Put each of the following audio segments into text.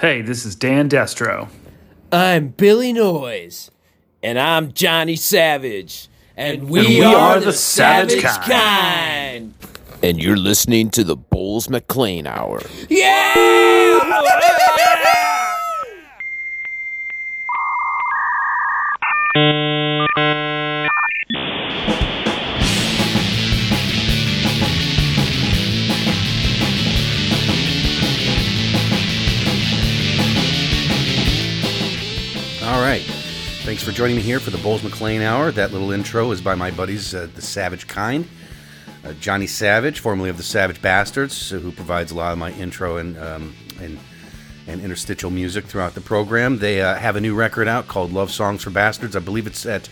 Hey, this is Dan Destro. I'm Billy Noise. And I'm Johnny Savage. And we, And we are, are the, the Savage, Savage kind. And you're listening to the Bulls McLean Hour. Yeah! Thanks for joining me here for the Bulls McLean Hour. That little intro is by my buddies, uh, the Savage Kind. Uh, Johnny Savage, formerly of the Savage Bastards, uh, who provides a lot of my intro and um, and, and interstitial music throughout the program. They uh, have a new record out called Love Songs for Bastards. I believe it's at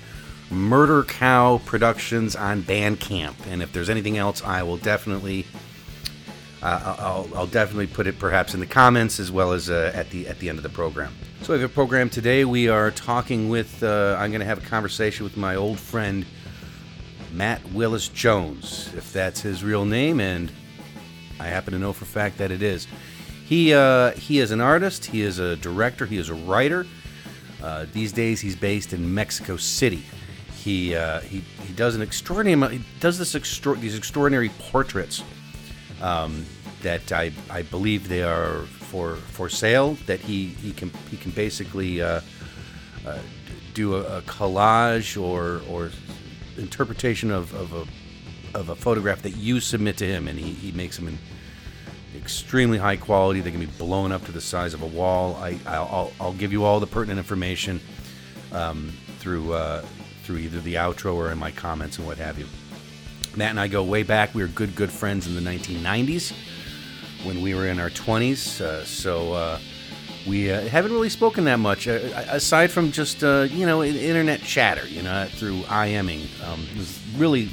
Murder Cow Productions on Bandcamp. And if there's anything else, I will definitely uh, I'll, I'll definitely put it perhaps in the comments as well as uh, at the at the end of the program. So we have a program today. We are talking with. Uh, I'm going to have a conversation with my old friend Matt Willis Jones, if that's his real name, and I happen to know for fact that it is. He uh, he is an artist. He is a director. He is a writer. Uh, these days, he's based in Mexico City. He he he does an extraordinary. He does this extra, these extraordinary portraits um, that I, I believe they are for for sale. That he, he can he can basically uh, uh, do a, a collage or or interpretation of, of a of a photograph that you submit to him, and he, he makes them in extremely high quality. They can be blown up to the size of a wall. I I'll, I'll, give you all the pertinent information um, through uh, through either the outro or in my comments and what have you. Matt and I go way back. We were good, good friends in the 1990s when we were in our 20s. Uh, so uh, we uh, haven't really spoken that much, uh, aside from just uh, you know internet chatter, you know, through IMing. Um, it was really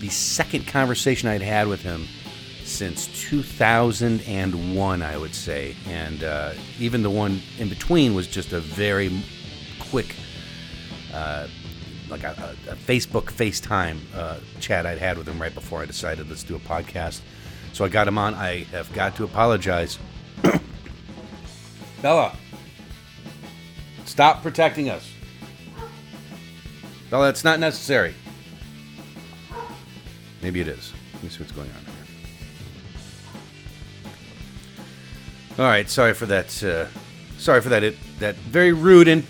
the second conversation I'd had with him since 2001, I would say, and uh, even the one in between was just a very quick like a, a, Facebook FaceTime uh, chat I'd had with him right before I decided let's do a podcast. So I got him on. I have got to apologize. Bella, stop protecting us. Bella, it's not necessary. Maybe it is. Let me see what's going on here. All right, sorry for that. Uh, sorry for that. It, that very rude in,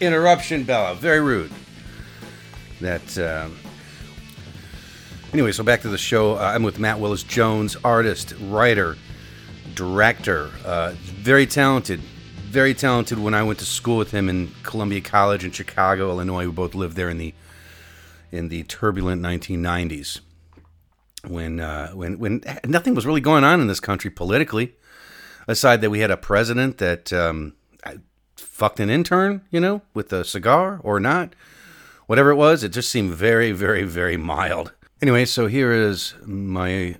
interruption, Bella. Very rude that um, anyway so back to the show. Uh, i'm with matt willis jones artist writer director uh, very talented very talented when i went to school with him in columbia college in chicago illinois. We both lived there in the in the turbulent 1990s when uh, when when nothing was really going on in this country politically aside that we had a president that um, fucked an intern you know with a cigar or not whatever it was, it just seemed very, very, very mild. Anyway, so here is my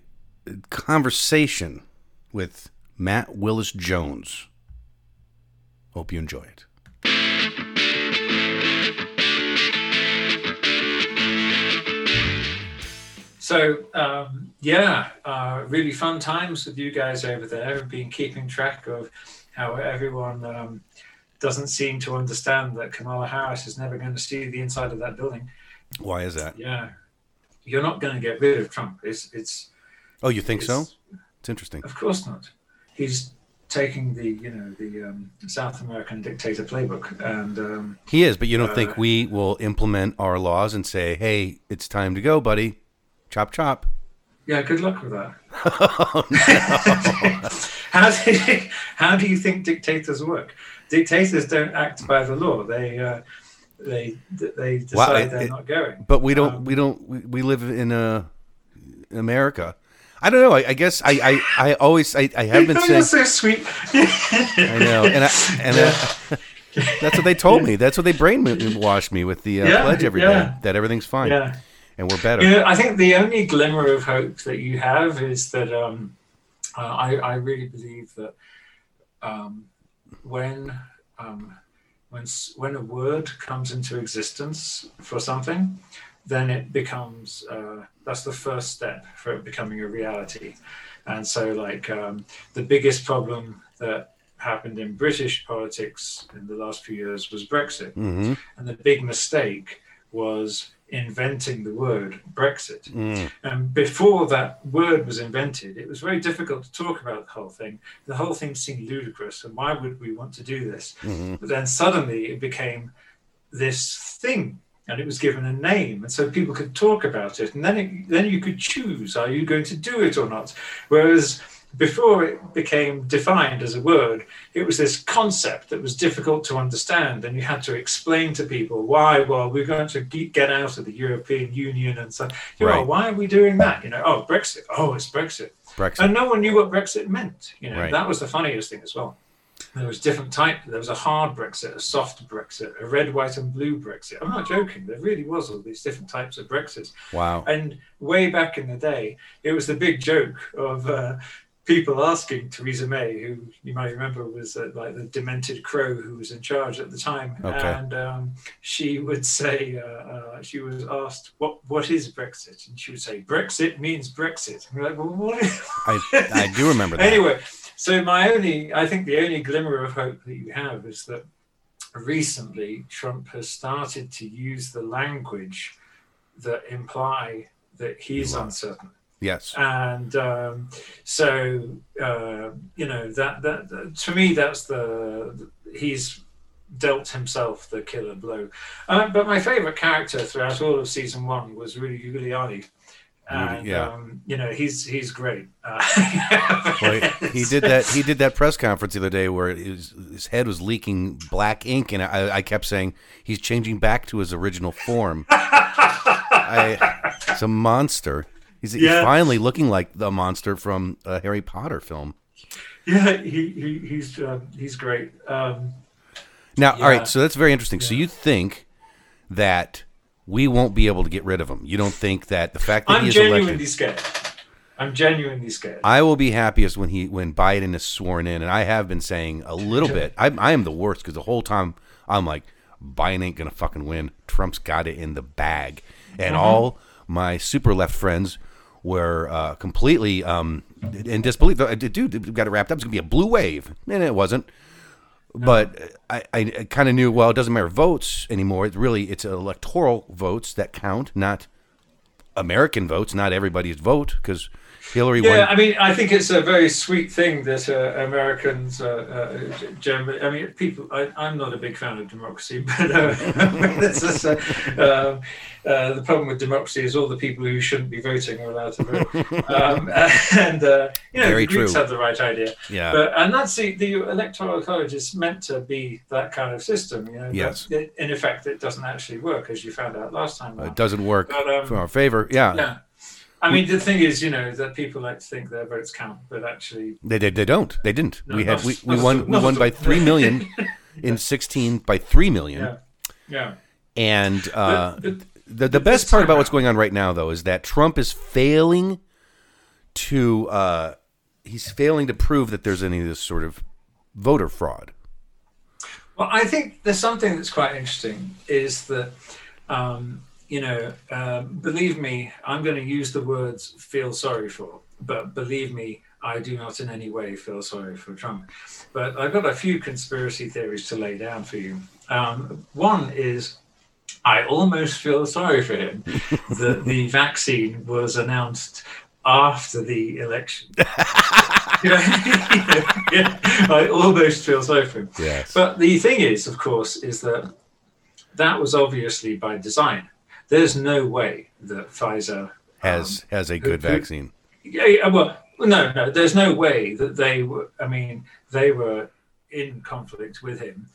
conversation with Matt Willis Jones. Hope you enjoy it. So um, yeah, uh, really fun times with you guys over there. Been keeping track of how everyone um, doesn't seem to understand that Kamala Harris is never going to see the inside of that building. Why is that? Yeah, you're not going to get rid of Trump. It's it's Oh, you think so? It's- It's interesting. of course not. He's taking the you know the um, South American dictator playbook and um, He is, but you don't Uh, think we will implement our laws and say, hey, it's time to go, buddy? Chop, chop. yeah, good luck with that. how do you, how do you think dictators work? Dictators don't act by the law. They uh, they they decide Well, it- they're it- not going. But we don't, Um, we don't, we, we live in uh, America. I don't know. I, I guess I, I, I always, I, I have been Oh, saying. so sweet. I know, and I, and uh, that's what they told me. That's what they brainwashed me with the uh, Yeah, pledge every day yeah. that everything's fine yeah. and we're better. You know, I think the only glimmer of hope that you have is that um, uh, I, I really believe that um, when um, when when a word comes into existence for something, then it becomes uh, that's the first step for it becoming a reality. And so, like um, the biggest problem that happened in British politics in the last few years was Brexit. hmm And the big mistake was inventing the word Brexit. Mm. And before that word was invented, it was very difficult to talk about the whole thing. The whole thing seemed ludicrous, and why would we want to do this? hmm But then suddenly it became this thing, and it was given a name, and so people could talk about it, and then it, then you could choose: are you going to do it or not? Whereas before it became defined as a word, it was this concept that was difficult to understand, and you had to explain to people why. Well, we're going to get out of the European Union, and so you know, Right. why are we doing that? You know, oh, Brexit. Oh, it's Brexit. Brexit. And no one knew what Brexit meant. You know, Right. that was the funniest thing as well. There was different type. There was a hard Brexit, a soft Brexit, a red, white, and blue Brexit. I'm not joking. There really was all these different types of Brexits. Wow. And way back in the day, it was the big joke of uh, people asking Theresa May, who you might remember was uh, like the demented crow who was in charge at the time, Okay. and um, she would say uh, uh, she was asked what what is Brexit, and she would say Brexit means Brexit. And we're like, well, what is I, I do remember that. anyway, so my only, I think the only glimmer of hope that you have is that recently Trump has started to use the language that imply that he's uncertain. Yes. And um, so, uh, you know, that, that, that to me, that's the, he's dealt himself the killer blow. Uh, but my favorite character throughout all of season one was Rudy Giuliani. And, yeah. um, you know, he's, he's great. Uh, Well, he, he did that. He did that press conference the other day where his, his head was leaking black ink, and I, I kept saying he's changing back to his original form. I, it's a monster. He's, he's finally looking like the monster from a Harry Potter film. Yeah, he, he he's uh, he's great. Um, Now, all Yeah. right, so that's very interesting. So you think that we won't be able to get rid of him? You don't think that the fact that I'm he is genuinely elected? scared. I'm genuinely scared. I will be happiest when he when Biden is sworn in, and I have been saying a little bit. I, I am the worst because the whole time I'm like, Biden ain't gonna fucking win. Trump's got it in the bag, and Uh-huh. all my super left friends were uh, completely um, in disbelief. Uh, Dude, we got it wrapped up. It's gonna be a blue wave, and it wasn't. But I, I kind of knew. Well, it doesn't matter votes anymore. It's really it's electoral votes that count, not American votes, not everybody's vote, because Hillary Yeah, won. I mean, I think it's a very sweet thing that uh, Americans, uh, uh, generally, I mean, people, I, I'm not a big fan of democracy, but uh, this is, uh, um, uh, the problem with democracy is all the people who shouldn't be voting are allowed to vote. um, and, uh, you know, Very the Greeks true. have the right idea. Yeah. But, and that's the, the electoral college is meant to be that kind of system, you know. Yes. it- in effect, it doesn't actually work, as you found out last time. it doesn't work But, um, for our favor. Yeah, Yeah. I mean, the thing is, you know, that people like to think their votes count, but actually, they, they they don't. They didn't. No, we had we, we won we won by three million in sixteen by three million. yeah, yeah. And uh, But- but- the the best part about what's going on right now, though, is that Trump is failing to uh, he's failing to prove that there's any of this sort of voter fraud. Well, I think there's something that's quite interesting is that, um, you know, um, believe me, I'm going to use the words feel sorry for, but believe me, I do not in any way feel sorry for Trump. But I've got a few conspiracy theories to lay down for you. Um, one is I almost feel sorry for him that the vaccine was announced after the election. Know, yeah, I almost feel sorry for him. Yes. But the thing is, of course, is that that was obviously by design. There's no way that Pfizer Has has a good who- vaccine. yeah, yeah, well, no, no. There's no way that they were. I mean, they were in conflict with him.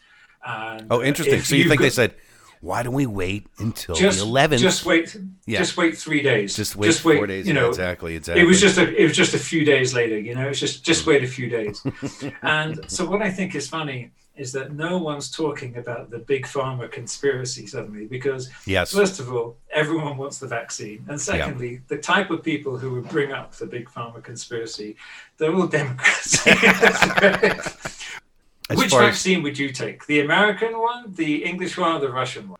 And Oh, interesting. So you you've think they said, why don't we wait until just the 11th? Just wait. Yeah. Just wait three days. Just wait four days. You Yeah, know, exactly. Exactly. It was just a it was just a few days later, you know. It's just Mm. just wait a few days. and so what I think is funny is that no one's talking about the big pharma conspiracy suddenly because yes. first of all, everyone wants the vaccine, and secondly, the type of people who would bring up the big pharma conspiracy, they're all Democrats. Which far as- vaccine would you take? The American one, the English one, or the Russian one?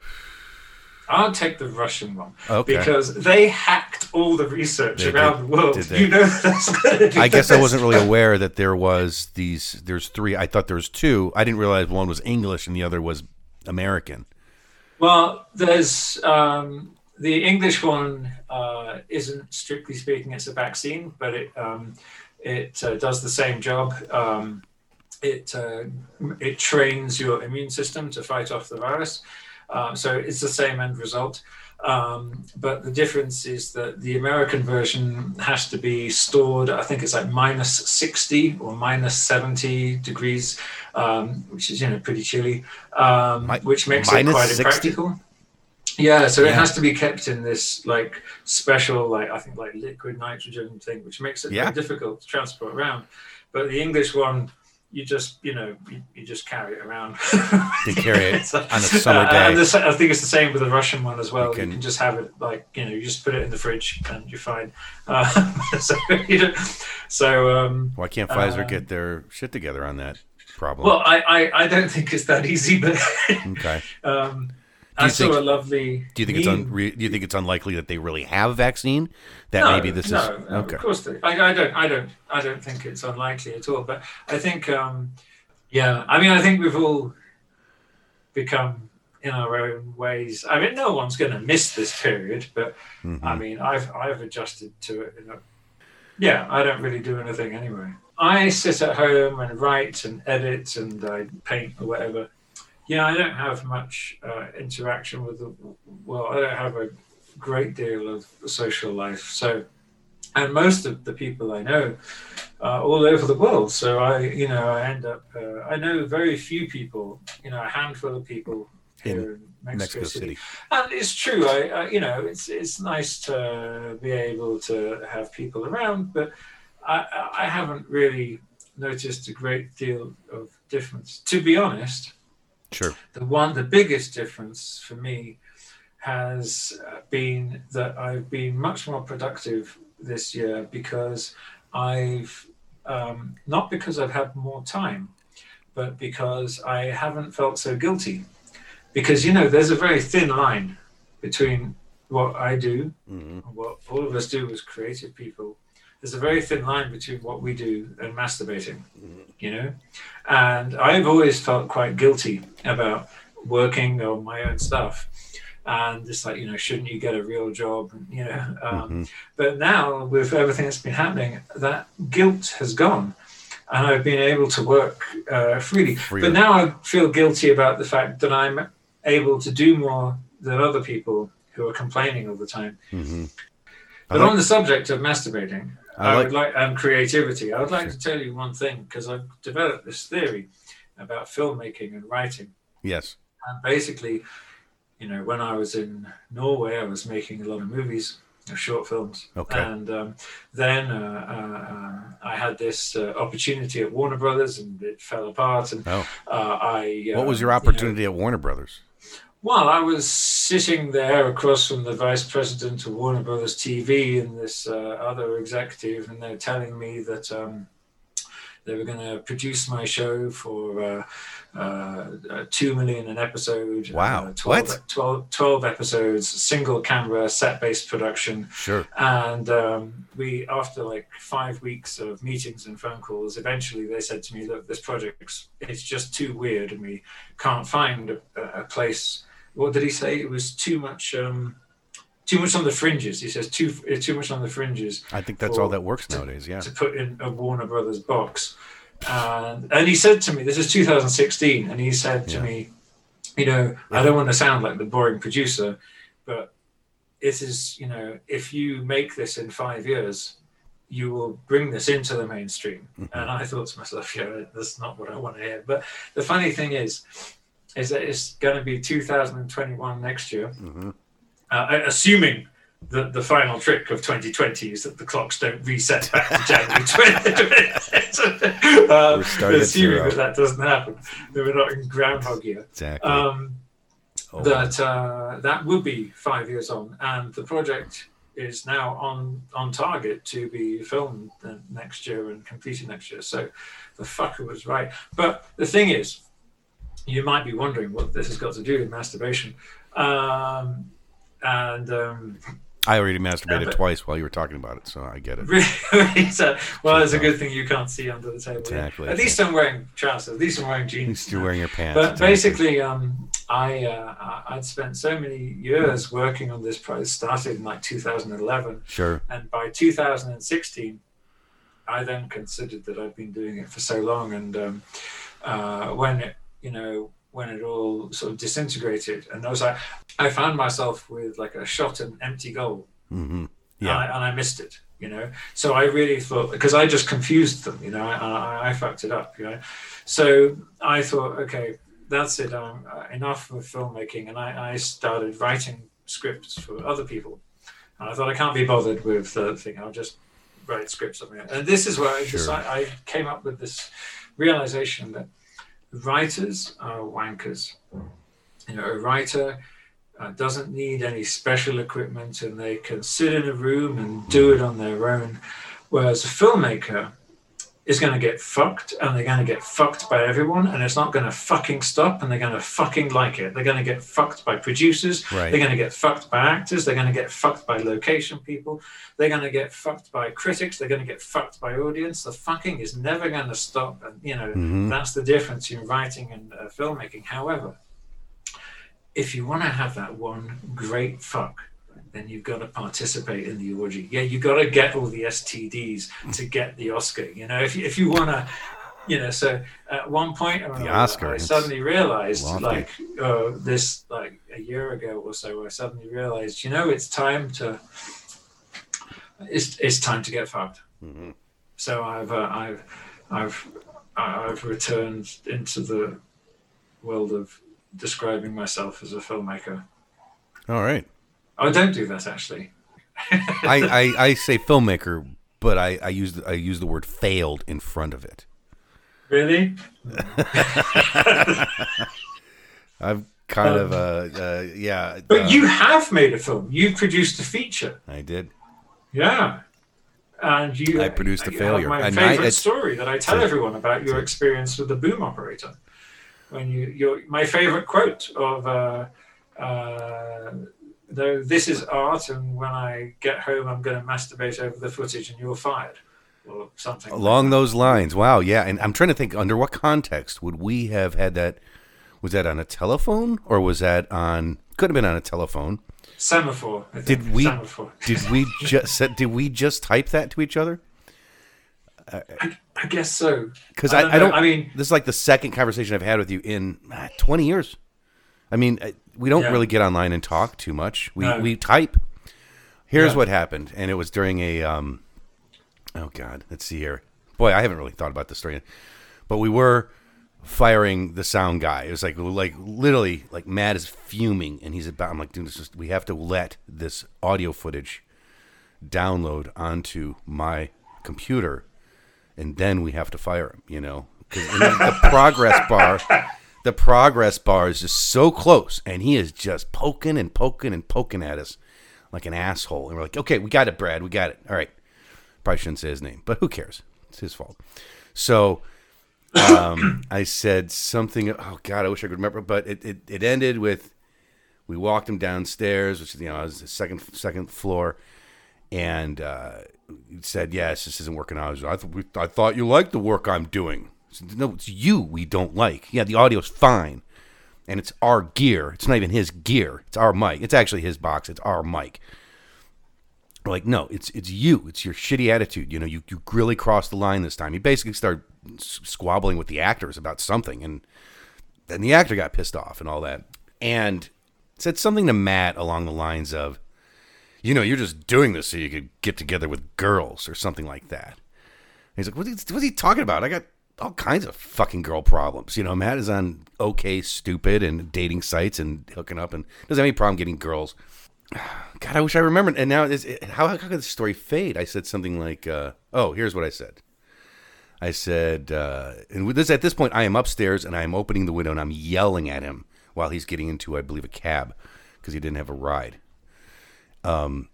I'll take the Russian one Okay. because they hacked all the research They around did- the world. did they? You know I guess I wasn't really aware that there was these. There's three. I thought there was two. I didn't realize one was English and the other was American. Well, there's um, the English one uh, isn't strictly speaking it's a vaccine, but it um, it uh, does the same job. Um, it uh, it trains your immune system to fight off the virus, uh, so it's the same end result. Um, but the difference is that the American version has to be stored. I think it's like minus sixty or minus seventy degrees, um, which is you know pretty chilly, um, which makes it quite 60? impractical. Yeah, so it has to be kept in this like special, like I think like liquid nitrogen thing, which makes it Yeah. difficult to transport around. But the English one, you just you know you, you just carry it around. You carry it So- on a summer uh, day. And the, sa- I think it's the same with the Russian one as well. You You can- can, just have it like you know, you just put it in the fridge and you're fine. Uh, so you know, so um, Why can't Pfizer Um, get their shit together on that problem? well, I, I I don't think it's that easy, but okay. um, I saw think- a lovely. Do you think it's un- do you think it's unlikely that they really have a vaccine? That maybe this no, is no, okay. Of course, they, I, I don't, I don't, I don't think it's unlikely at all. But I think, um, yeah, I mean, I think we've all become in our own ways. I mean, no one's going to miss this period, but Mhm. I mean, I've I've adjusted to it. In a, yeah, I don't really do anything anyway. I sit at home and write and edit and I paint or whatever. Yeah, I don't have much uh, interaction with the well. I don't have a great deal of social life. So, and most of the people I know are all over the world. So I, you know, I end up. Uh, I know very few people. You know, a handful of people here in, Mexico, Mexico City. City. And it's true. I, I, you know, it's it's nice to be able to have people around, but I, I haven't really noticed a great deal of difference. To be honest, Sure. the one, the biggest difference for me has uh, been that I've been much more productive this year because I've um, not because I've had more time, but because I haven't felt so guilty. Because you know, there's a very thin line between what I do hmm and what all of us do as creative people. There's a very thin line between what we do and masturbating, you know. And I've always felt quite guilty about working on my own stuff, and it's like you know, shouldn't you get a real job? You know. Um, hmm but now, with everything that's been happening, that guilt has gone. And I've been able to work uh, freely. Freely. But now I feel guilty about the fact that I'm able to do more than other people who are complaining all the time. hmm But like- on the subject of masturbating I I like- would like, and creativity, I would like to tell you one thing because I've developed this theory about filmmaking and writing. Yes. And basically, you know, when I was in Norway, I was making a lot of movies, uh, short films. Okay. And um, then uh, uh, I had this uh, opportunity at Warner Brothers, and it fell apart. And Oh, uh, I. what was uh, your you know, opportunity at Warner Brothers? Well, I was sitting there across from the vice president of Warner Brothers TV and this uh, other executive, and they're telling me that um, they were going to produce my show for uh, uh, uh, two million an episode. Wow. Uh, 12, What? 12, 12 episodes, single camera, set based production. Sure. And um, we, after like five weeks of meetings and phone calls, eventually they said to me, "Look, this project's it's just too weird, and we can't find a, a place." What did he say? It was too much, um, too much on the fringes. He says too it's too much on the fringes I think that's For- all that works nowadays. Yeah. to put in a Warner Brothers box. And and he said to me, "This is 2016," and he said to Yeah. me, "You know, I don't want to sound like the boring producer, but it is, you know, if you make this in five years, you will bring this into the mainstream." And I thought to myself, "Yeah, that's not what I want to hear." But the funny thing is, is that it's going to be 2021 next year, hmm uh, assuming that the final trick of 2020 is that the clocks don't reset back to January 2020. um, We're assuming that that doesn't happen, that we're not in Groundhog Year. Exactly. Um, Oh, that uh, that would be five years on, and the project is now on on target to be filmed uh, next year and completed next year. So the fucker was right. But the thing is, you might be wondering what this has got to do with masturbation. Um, and um, I already masturbated Yeah, but- twice while you were talking about it, so I get it. really, so, well, it's a good thing you can't see under the table. Exactly. At least I'm wearing trousers. At least I'm wearing jeans. At least you're wearing your pants. But exactly. basically, um, I uh, I'd spent so many years working on this project. Started in like 2011, sure. and by 2016, I then considered that I'd been doing it for so long, and um, uh, when it, you know, when it all sort of disintegrated, and I was like, I found myself with like a shot and empty goal, hmm and, Yeah. I, and I missed it, you know. So I really thought because I just confused them, you know, I, I, I fucked it up, you know. So I thought, okay, that's it, um, uh, enough of filmmaking, and I, I started writing scripts for other people, and I thought I can't be bothered with the thing. I'll just write scripts of my own. And this is where I Sure. decided, I came up with this realization that writers are wankers. You know, a writer uh, doesn't need any special equipment and they can sit in a room and do it on their own. Whereas a filmmaker is going to get fucked and they're going to get fucked by everyone and it's not going to fucking stop and they're going to fucking like it. They're going to get fucked by producers. Right. They're going to get fucked by actors. They're going to get fucked by location people. They're going to get fucked by critics. They're going to get fucked by audience. The fucking is never going to stop. And, you know, Mhm. that's the difference in writing and uh, filmmaking. However, if you want to have that one great fuck, then you've got to participate in the orgy. Yeah, you've got to get all the STDs to get the Oscar. You know, if you, if you want to, you know, so at one point, The uh, Oscar, I suddenly realized, lofty. like uh, this, like a year ago or so, I suddenly realized, you know, it's time to, it's it's time to get fucked. Mhm. So I've uh, I've I've I've returned into the world of describing myself as a filmmaker. All right. Oh, don't do that actually. I, I, I say filmmaker, but I, I use the, I use the word failed in front of it. Really? I've kind of uh, uh yeah. But uh, you have made a film. You produced a feature. I did. Yeah. And you I produced a failure. My And I- favorite it's- story that I tell everyone about your experience with the boom operator. When you, your my favorite quote of, uh, uh, though this is art, and when I get home, I'm going to masturbate over the footage, and you're fired, or something. Along that. those lines. Wow. Yeah. And I'm trying to think under what context would we have had that? Was that on a telephone or was that on? Could have been on a telephone. semaphore. Did we? Semaphore. Did we just did we just type that to each other? I guess so. Because I I, don't I don't. I mean- this is like the second conversation I've had with you in ah, 20 years. I mean, we don't Yeah. really get online and talk too much. We No. we type. Here's Yeah. what happened, and it was during a um. Oh God, let's see here. Boy, I haven't really thought about this story, but we were firing the sound guy. It was like like literally like Matt is fuming, and he's about. I'm like, dude, this is, we have to let this audio footage download onto my computer and then we have to fire him, you know? 'Cause the the progress bar, the progress bar is just so close, and he is just poking and poking and poking at us like an asshole. And we're like, okay, we got it, Brad, we got it. All right, probably shouldn't say his name, but who cares? It's his fault. So um, I said something. Oh God, I wish I could remember, but it, it, it ended with we walked him downstairs, which you know was the second second floor, and uh, said, "Yes, this isn't working out." I, was, I, th- I thought you liked the work I'm doing. No, it's you we don't like. Yeah, the audio's fine, and it's our gear. It's not even his gear. It's our mic. It's actually his box. It's our mic. We're like, no, it's it's you. It's your shitty attitude. You know, you you really crossed the line this time. He basically started squabbling with the actors about something, and then the actor got pissed off and all that, and said something to Matt along the lines of, you know, you're just doing this so you could get together with girls or something like that. And he's like, what is, what's he talking about? I got all kinds of fucking girl problems. You know, Matt is on OK Stupid and dating sites and hooking up and doesn't have any problem getting girls. God, I wish I remembered. And now, is it, how, how could the story fade? I said something like, uh, oh, here's what I said. I said, uh, and this at this point, I am upstairs and I am opening the window and I'm yelling at him while he's getting into, I believe, a cab because he didn't have a ride. Um,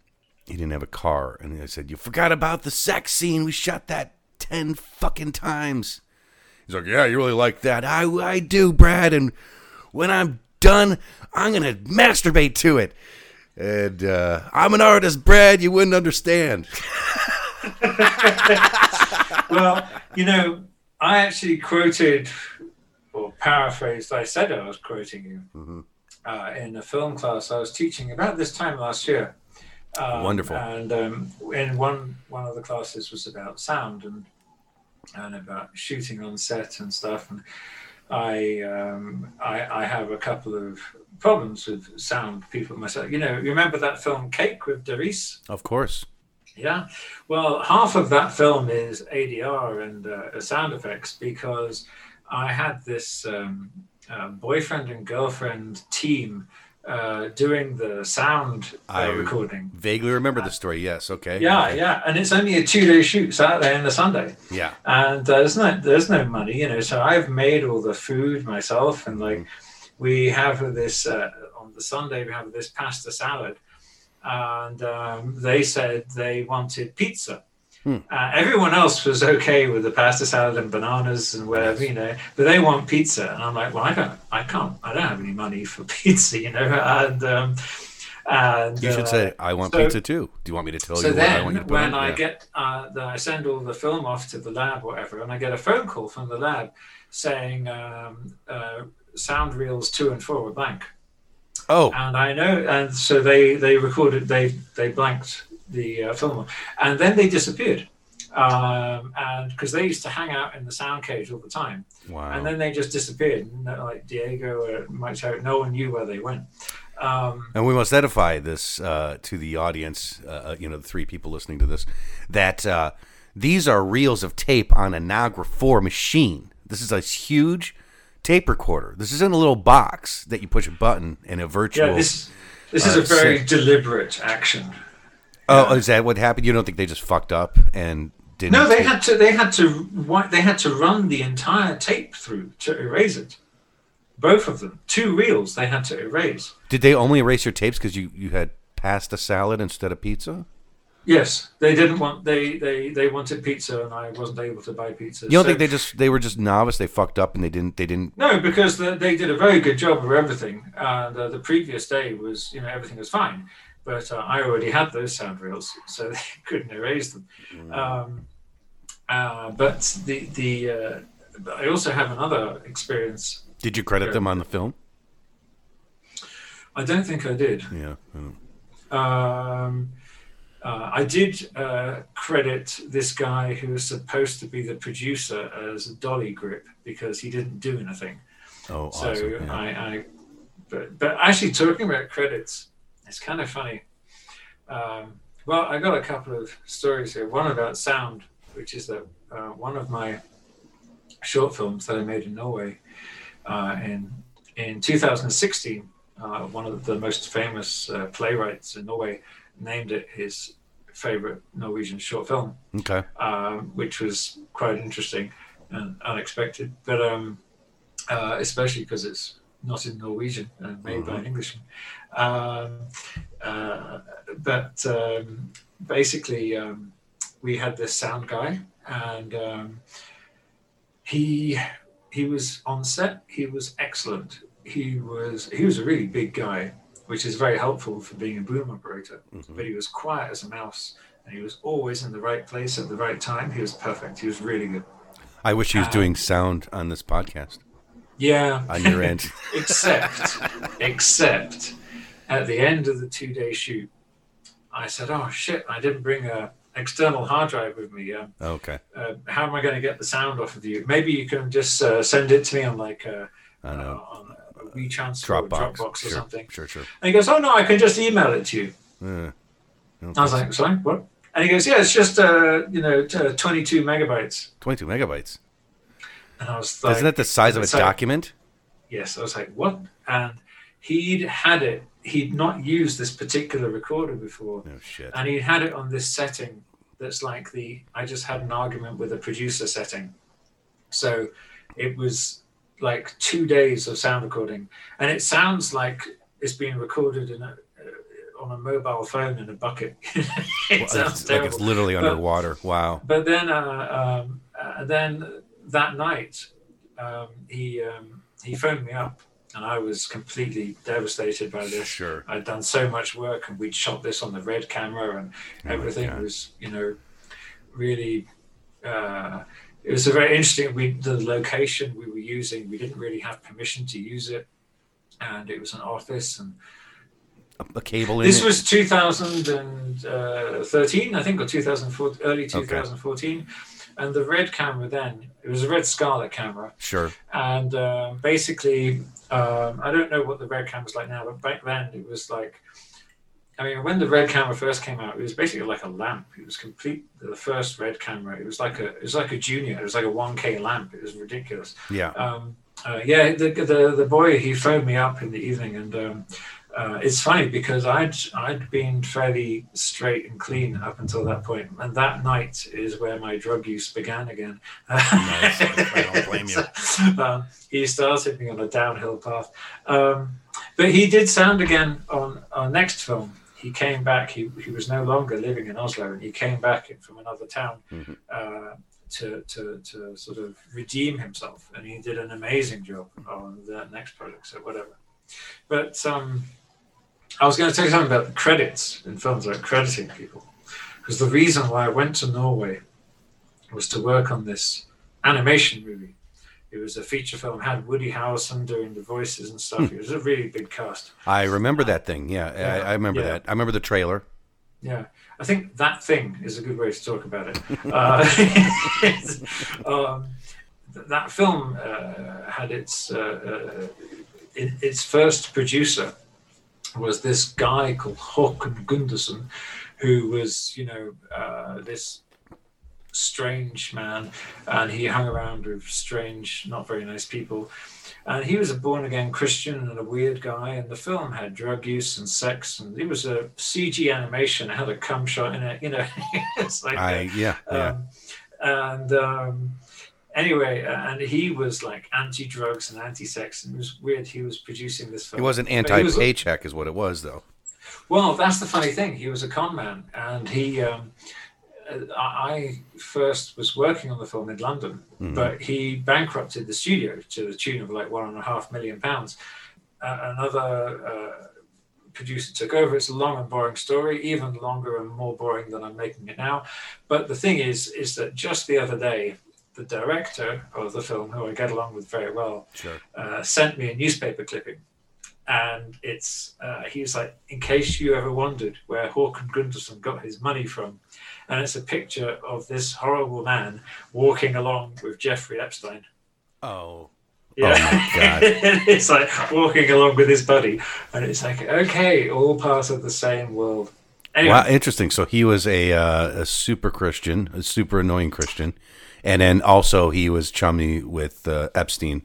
he didn't have a car, and I said, "You forgot about the sex scene. We shot that ten fucking times." He's like, "Yeah, you really like that? I I do, Brad. And when I'm done, I'm gonna masturbate to it. And uh, I'm an artist, Brad. You wouldn't understand. well, you know, I actually quoted or paraphrased. I said I was quoting you uh, in a film class I was teaching about this time last year. Um, Wonderful. And um, in one one of the classes was about sound and and about shooting on set and stuff. And I um, I, I have a couple of problems with sound people myself. You know, you remember that film Cake with Darice? Of course. Yeah. Well, half of that film is ADR and uh, sound effects because I had this um, uh, boyfriend and girlfriend team uh, doing the sound uh, I- recording. Vaguely remember the story. Yes. Okay. Yeah, Okay. yeah, and it's only a two-day shoot Saturday and a Sunday, Yeah. and uh, there's no there's no money, you know. So I've made all the food myself, and like we have this uh, on the Sunday we have this pasta salad, and um, they said they wanted pizza. Hmm. Uh, everyone else was okay with the pasta salad and bananas and whatever, you know, but they want pizza, and I'm like, well, I don't, I can't, I don't have any money for pizza, you know, and um, and You should uh, say, "I want so- pizza too." Do you want me to tell so you what I then, want you to put when in? I Yeah. get, uh, the, I send all the film off to the lab, whatever, and I get a phone call from the lab saying um, uh, sound reels two and four were blank, oh, and I know, and so they they recorded, they they blanked the uh, film, and then they disappeared, um, and because they used to hang out in the sound cage all the time, wow. and then they just disappeared, and, uh, like Diego or Mike Chow, no one knew where they went. Um, And we must edify this uh, to the audience, uh, you know, the three people listening to this, that uh, these are reels of tape on a Nagra 4 machine. This is a huge tape recorder. This isn't a little box that you push a button and a virtual. yeah, this this is uh, a very sick. deliberate action. Oh, is that what happened? You don't think they just fucked up and didn't? No, they take- had to. They had to. They had to run the entire tape through to erase it. Both of them, two reels, they had to erase. Did they only erase your tapes because you, you had pasta salad instead of pizza? Yes, they didn't want. They they they wanted pizza, and I wasn't able to buy pizza. You don't So- think they just they were just novice? They fucked up and they didn't they didn't. No, because the, they did a very good job of everything. And uh, the previous day was, you know, everything was fine. But uh, I already had those sound reels, so they couldn't erase them. Um, uh, but the the uh, I also have another experience. Did you credit them on the film? I don't think I did. Yeah. mm. Um, uh, I did uh, credit this guy who was supposed to be the producer as a dolly grip because he didn't do anything. Oh, So awesome. yeah. I, I but, but actually talking about credits, it's kind of funny. Um, well, I got a couple of stories here. One about sound, which is that uh, one of my short films that I made in Norway uh, in in 2016. Uh, one of the most famous uh, playwrights in Norway named it his favorite Norwegian short film Okay. um, which was quite interesting and unexpected. But um, uh, especially because it's not in Norwegian and made by an Englishman. Um, uh, but um, basically, um, we had this sound guy, and um, he he was on set. He was excellent. He was he was a really big guy, which is very helpful for being a boom operator. But he was quiet as a mouse, and he was always in the right place at the right time. He was perfect. He was really good. I wish he was Uh, doing sound on this podcast Yeah. on your end. except except at the end of the two day shoot i said oh shit i didn't bring a external hard drive with me um, okay. uh, how am i going to get the sound off of you maybe you can just uh, send it to me on like a, I know. uh, on a WeTransfer Dropbox. or Dropbox or sure, something Sure, sure. and he goes oh no i can just email it to you Uh, I was like sorry what and he goes yeah it's just uh, you know t- uh, 22 megabytes 22 megabytes. And i was like Isn't that the size of a it's like- document? Yes, I was like, what? And he'd had it, he'd not used this particular recorder before. No shit. And he had it on this setting that's like the, I just had an argument with a producer setting. So it was like two days of sound recording. And it sounds like it's being recorded in a, uh, on a mobile phone in a bucket. it Well, sounds it's like it's literally But- underwater. Wow. But then, uh, um, uh, then that night, um, he um, he phoned me up and I was completely devastated by this. Sure. I'd done so much work, and we'd shot this on the red camera, and my everything was, you know, really. Uh, it was a very interesting. We the location we were using, we didn't really have permission to use it, and it was an office, and A cable in this it? was 2013, I think, or 2004, early 2014. And the red camera then, it was a red Scarlet camera. Sure. And um, basically, um, I don't know what the red camera's like now, but back then it was like, I mean, when the red camera first came out, it was basically like a lamp. It was complete. The first red camera, it was like a, it was like a junior. It was like a 1K lamp. It was ridiculous Yeah. um, uh, yeah, the, the the boy he phoned me up in the evening, and um, uh, it's funny because I'd I'd been fairly straight and clean up until that point, and that night is where my drug use began again. Nice. I don't blame you. um, he started me on a downhill path, um, but he did sound again on our next film. He came back. He, he was no longer living in Oslo, and he came back from another town Mhm. uh, to, to to sort of redeem himself, and he did an amazing job on that next project. So whatever. But um, I was going to tell you something about the credits in films, like crediting people, because the reason why I went to Norway was to work on this animation movie. It was a feature film, had Woody Harrelson doing the voices and stuff. It was a really big cast. I remember that thing. Yeah, Yeah, I, I remember yeah. that. I remember the trailer. Yeah, I think that thing is a good way to talk about it. uh, um, th- that film uh, had its uh, uh, it, its first producer was this guy called Håkon Gunderson, who was you know uh, this strange man, and he hung around with strange, not very nice people. And he was a born again Christian and a weird guy. And the film had drug use and sex, and it was a CG animation. It had a cum shot in it. You know, it's like I yeah yeah. um, and um, anyway, uh, and he was like anti-drugs and anti-sex, and it was weird. He was producing this film. He wasn't he was- anti-paycheck, is what it was, though. well, that's the funny thing. He was a con man, and he. Um, uh, I first was working on the film in London, Mhm. but he bankrupted the studio to the tune of like one and a half million pounds. Uh, another uh, producer took over. It's a long and boring story, even longer and more boring than I'm making it now. But the thing is, is that just the other day, the director of the film, who I get along with very well, Sure. uh, sent me a newspaper clipping. And it's, uh, he was like, in case you ever wondered where Håkon Gunderson got his money from. And it's a picture of this horrible man walking along with Jeffrey Epstein. Oh. Yeah. my God. it's like walking along with his buddy. And it's like, okay, all part of the same world. Anyway, Wow, interesting. So he was a uh, a super Christian, a super annoying Christian, and then also he was chummy with uh, Epstein.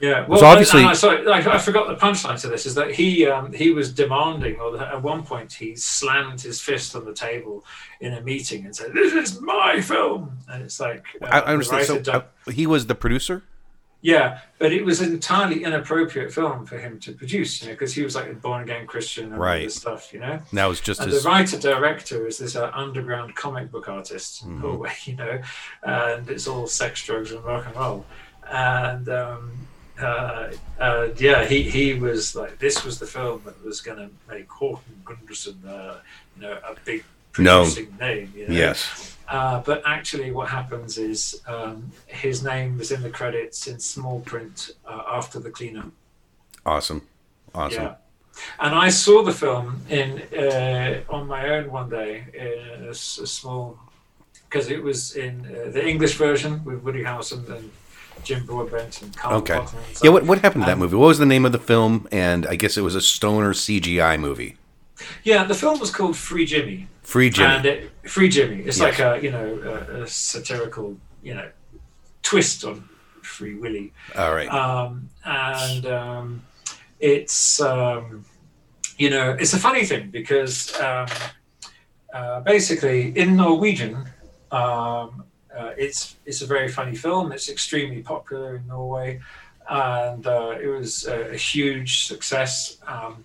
Yeah, well, So obviously- I, sorry, I, I forgot the punchline to this is that he um, he was demanding, or at one point he slammed his fist on the table in a meeting and said, "This is my film," and it's like uh, I, understand. So uh, he was the producer. Yeah, but it was an entirely inappropriate film for him to produce, you know, because he was like a born again Christian and all Right. this stuff, you know. And that was just And his. the writer director is this uh, underground comic book artist Mm-hmm. Norway, you know, and it's all sex, drugs, and rock and roll. And um, uh, uh, yeah, he, he was like, this was the film that was going to make Håkon Gunderson, uh, you know, a big No. producing name. You know? Yes. Uh, but actually, what happens is um, his name was in the credits in small print uh, after the cleanup. Awesome. Awesome. Yeah. And I saw the film in uh, on my own one day in a, a small because it was in uh, the English version with Woody Harrelson and Jim Broadbent and Carl Okay. And Yeah. What what happened to that Um, movie? What was the name of the film? And I guess it was a stoner CGI movie. Yeah, the film was called Free Jimmy. Free Jimmy. And it, Free Jimmy. It's Yes. like a you know a, a satirical you know twist on Free Willy. All right. um, and um, it's um, you know it's a funny thing because um, uh, basically in Norwegian um, uh, it's it's a very funny film. It's extremely popular in Norway, and uh, it was a, a huge success. Um,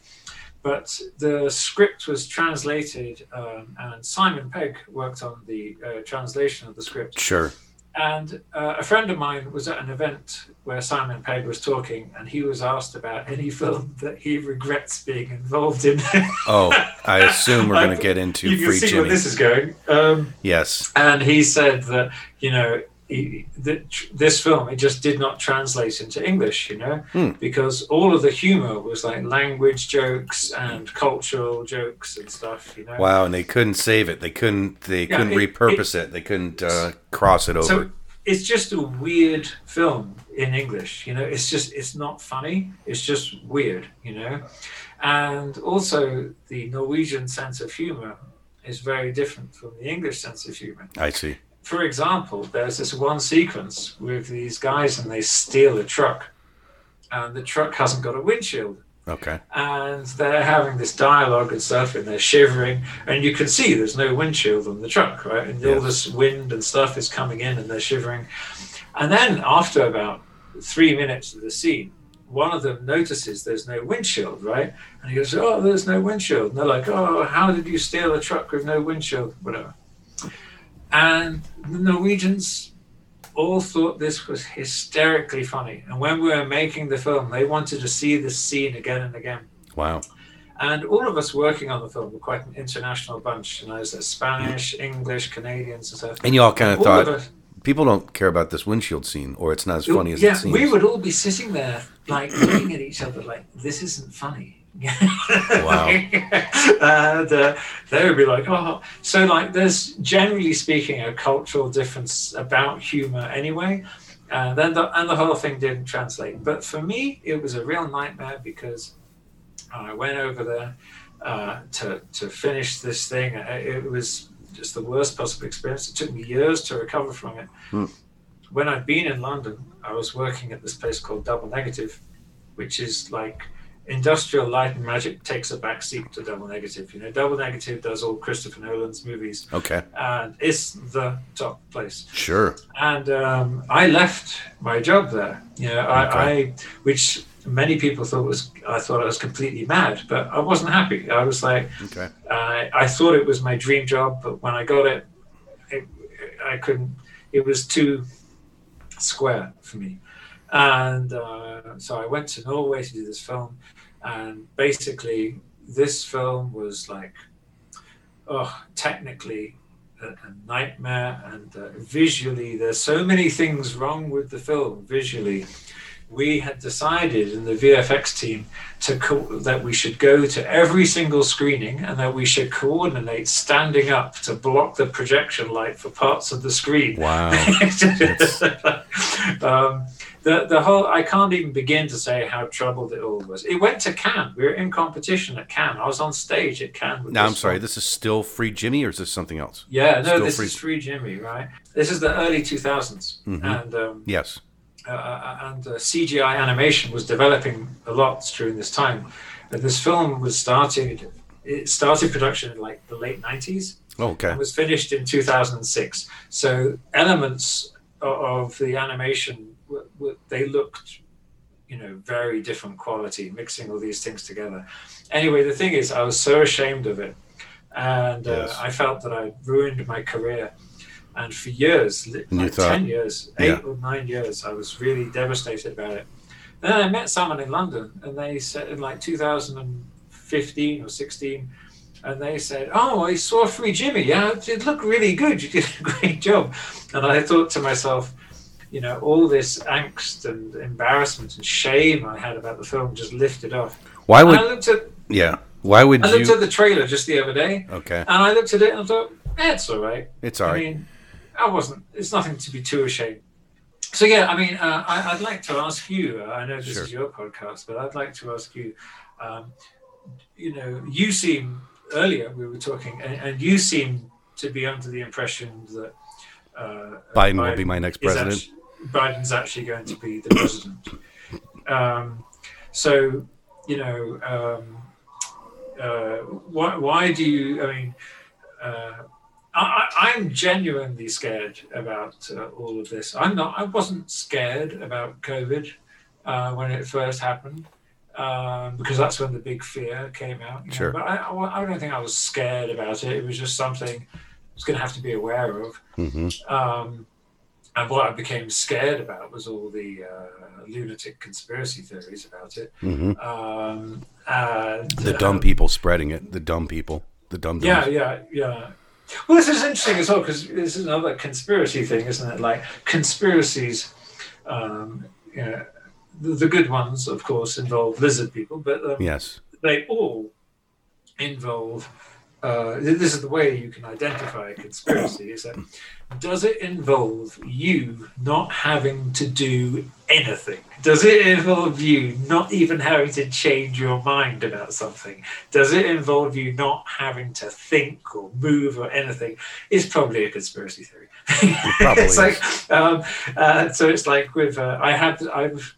but the script was translated, um, and Simon Pegg worked on the uh, translation of the script sure. And uh, a friend of mine was at an event where Simon Pegg was talking, and he was asked about any film that he regrets being involved in. Oh, I assume we're going to get into you can Free see Jimmy. where this is going. Um, Yes. and he said that you know he, that this film it just did not translate into English, you know, Hmm. because all of the humor was like language jokes and cultural jokes and stuff, you know. Wow, and they couldn't save it. They couldn't. They Yeah, couldn't it- repurpose it, They couldn't uh, cross it over. So it's just a weird film in English, you know. It's just it's not funny. It's just weird, you know. And also the Norwegian sense of humor is very different from the English sense of humor. I see. For example, there's this one sequence with these guys and they steal a truck, and the truck hasn't got a windshield. Okay. And they're having this dialogue and stuff, and they're shivering, and you can see there's no windshield on the truck, right? And all this wind and stuff is coming in, and they're shivering. And then after about three minutes of the scene, one of them notices there's no windshield, right? And he goes, "Oh, there's no windshield." And they're like, "Oh, how did you steal a truck with no windshield?" Whatever. And the Norwegians all thought this was hysterically funny. And when we were making the film, they wanted to see this scene again and again. Wow. And all of us working on the film were quite an international bunch. You know, there's Spanish, English, Canadians, and stuff. And you all kind of All thought of us- people don't care about this windshield scene, or it's not as funny as yeah, it seems. we would all be sitting there, like looking at each other, like this isn't funny. Wow. and uh, they would be like, oh, so like there's generally speaking a cultural difference about humor anyway. And then the, and the whole thing didn't translate. But for me, it was a real nightmare because I went over there uh, to to finish this thing. It it was just the worst possible experience. It took me years to recover from it. When I'd been in London, I was working at this place called Double Negative, which is like industrial light and magic takes a backseat to Double Negative. You know, Double Negative does all Christopher Nolan's movies, Okay. and it's the top place Sure. and um, I left my job there. You know, I, Okay. I, which many people thought was, I thought I was completely mad, but I wasn't happy. I was like, Okay. I, I thought it was my dream job, but when I got it, it I couldn't. It was too square for me, and uh, so I went to Norway to do this film, and basically this film was like, oh, technically a, a nightmare, and uh, visually there's so many things wrong with the film visually. We had decided in the VFX team to co- that we should go to every single screening and that we should coordinate standing up to block the projection light for parts of the screen. Wow. um, the the whole I can't even begin to say how troubled it all was. It went to Cannes. We were in competition at Cannes. I was on stage at Cannes. Now I'm sorry. film. This is still free Jimmy, or is this something else? Yeah, no, Still this free- is Free Jimmy, right? This is the early 2000s, Mhm. and um, Yes. Uh, and uh, CGI animation was developing a lot during this time. And this film was started. It started production in like the late 90s Oh, okay. and was finished in 2006. So elements of the animation they looked, you know, very different quality, mixing all these things together. Anyway, the thing is, I was so ashamed of it, and uh, Yes. I felt that I ruined my career. And for years, And like thought- ten years, eight Yeah. or nine years, I was really devastated about it. Then I met someone in London, and they said in like 2015 or 16, and they said, "Oh, I saw Free Jimmy. Yeah, it looked really good. You did a great job." And I thought to myself, you know, all this angst and embarrassment and shame I had about the film just lifted off. Why And would? I looked at Yeah. Why would I looked you? at the trailer just the other day, Okay. and I looked at it and I thought, eh, "It's all right." It's all I right. mean, I wasn't. It's nothing to be too ashamed. So yeah, I mean, uh, I, I'd like to ask you. Uh, I know this Sure. is your podcast, but I'd like to ask you. Um, you know, you seem earlier we were talking, and, and you seem to be under the impression that uh, Biden will be my next president. actu- Biden's actually going to be the president. um, so you know, um, uh, why, why do you? I mean. Uh, I, I'm genuinely scared about uh, all of this. I'm not. I wasn't scared about COVID uh, when it first happened um, because that's when the big fear came out. you know. Sure. But I, I, I don't think I was scared about it. It was just something I was going to have to be aware of. hmm Um, and what I became scared about was all the uh, lunatic conspiracy theories about it. Mhm. Um, and, The uh, dumb people spreading it. The dumb people. The dumb. yeah, yeah, yeah. Well, this is interesting as well because this is another conspiracy thing, isn't it? Like conspiracies, um, you know, the, the good ones, of course, involve lizard people, but um, Yes. they all involve. Uh, this is the way you can identify a conspiracy. Is that does it involve you not having to do anything? Does it involve you not even having to change your mind about something? Does it involve you not having to think or move or anything? It's probably a conspiracy theory. probably it's like um, uh, so. It's like with uh, I had I've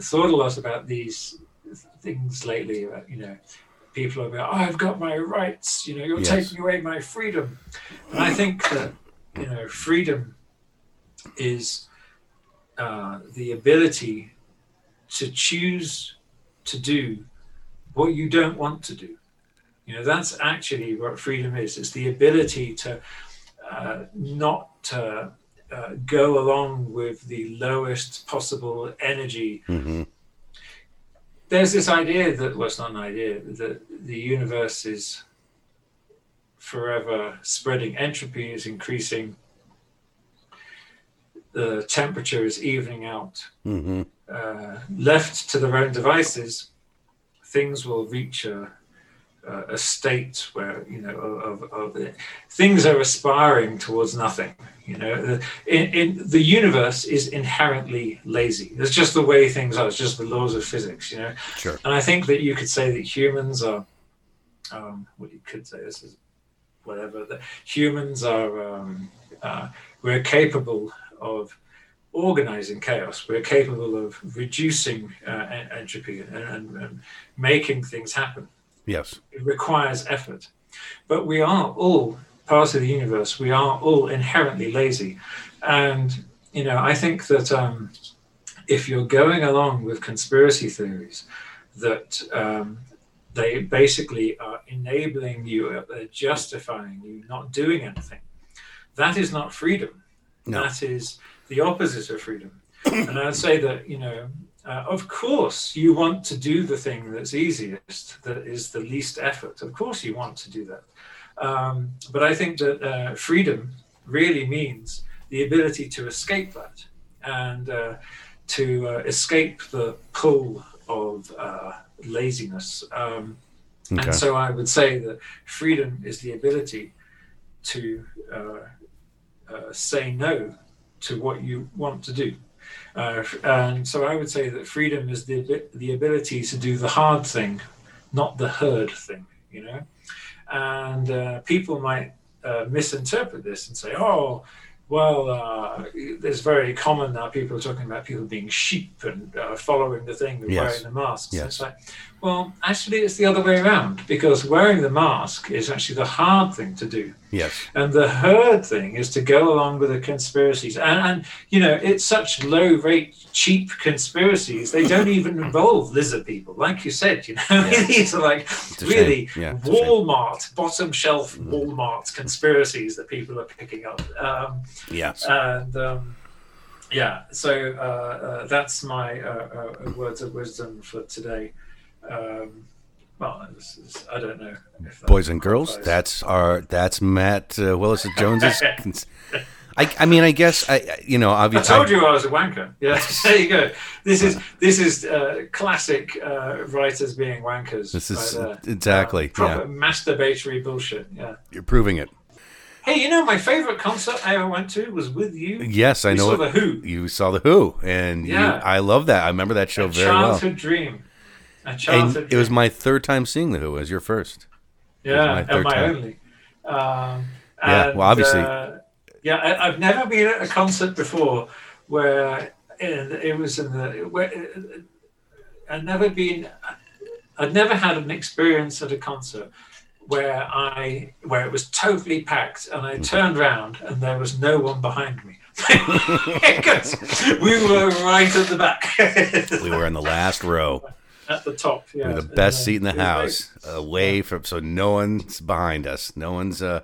thought a lot about these things lately. About, you know, people are about, oh, I've got my rights. You know, you're Yes. taking away my freedom. And I think that you know, freedom is uh, the ability to choose to do what you don't want to do. You know, that's actually what freedom is. It's the ability to uh, not uh, uh, go along with the lowest possible energy hmm there's this idea that well it's not an idea that the universe is forever spreading entropy is increasing the temperature is evening out. Hmm uh, left to their own devices things will reach a, a, a state where you know of, of, things are aspiring towards nothing you know the, in, in the universe is inherently lazy it's just the way things are it's just the laws of physics you know Sure. and I think that you could say that humans are, um, what you could say, this is whatever, that humans are, um, uh, we're capable of organizing chaos. We're capable of reducing uh, entropy and, and, and making things happen. Yes. It requires effort. But we are all part of the universe. We are all inherently lazy. And, you know, I think that um, if you're going along with conspiracy theories, that um, they basically are enabling you, uh, they're justifying you not doing anything. That is not freedom. No. That is the opposite of freedom. and I'd say that, you know, uh, of course you want to do the thing that's easiest, that is the least effort. Of course you want to do that. Um, but I think that uh, freedom really means the ability to escape that and uh, to uh, escape the pull of uh, laziness. Um, Okay. And so I would say that freedom is the ability to uh, uh, say no to what you want to do. Uh, and so I would say that freedom is the the ability to do the hard thing, not the herd thing. You know, and uh, people might uh, misinterpret this and say, "Oh, well, uh, it's very common now. People are talking about people being sheep and uh, following the thing Yes. wearing the masks." Yes. It's like, well, actually, it's the other way around because wearing the mask is actually the hard thing to do. Yes. And the herd thing is to go along with the conspiracies. And, and you know, it's such low rate, cheap conspiracies. They don't even involve lizard people. Like you said, you know, Yeah. these are like really. Yeah. Walmart, bottom shelf Walmart conspiracies that people are picking up. Um, Yes. and um, yeah, so uh, uh, that's my uh, uh, words of wisdom for today. Um, well, this is, I don't know. Boys and girls, that's our that's Matt uh, Willis Jones's. I, I mean, I guess I you know obviously. I told you I was a wanker. Yeah, there you go. This is this is uh, classic uh, writers being wankers. This is right exactly, Uh, proper yeah. masturbatory bullshit. Yeah. You're proving it. Hey, you know my favorite concert I ever went to was with you. Yes, I We know saw it. the Who. You saw the Who, and you, Yeah. I love that. I remember that show A very well. childhood dream. It was my third time seeing the Who. As your first. yeah, my and my time. only. Um, Yeah, and, well, obviously- uh, yeah, I, I've never been at a concert before where in, it was in the. Where, I'd never been. I'd never had an experience at a concert where I where it was totally packed and Mm. I turned around and there was no one behind me. Because we were right at the back. We were in the last row. at the top. Yeah, the best seat in the house, away from so no one's behind us. No one's. uh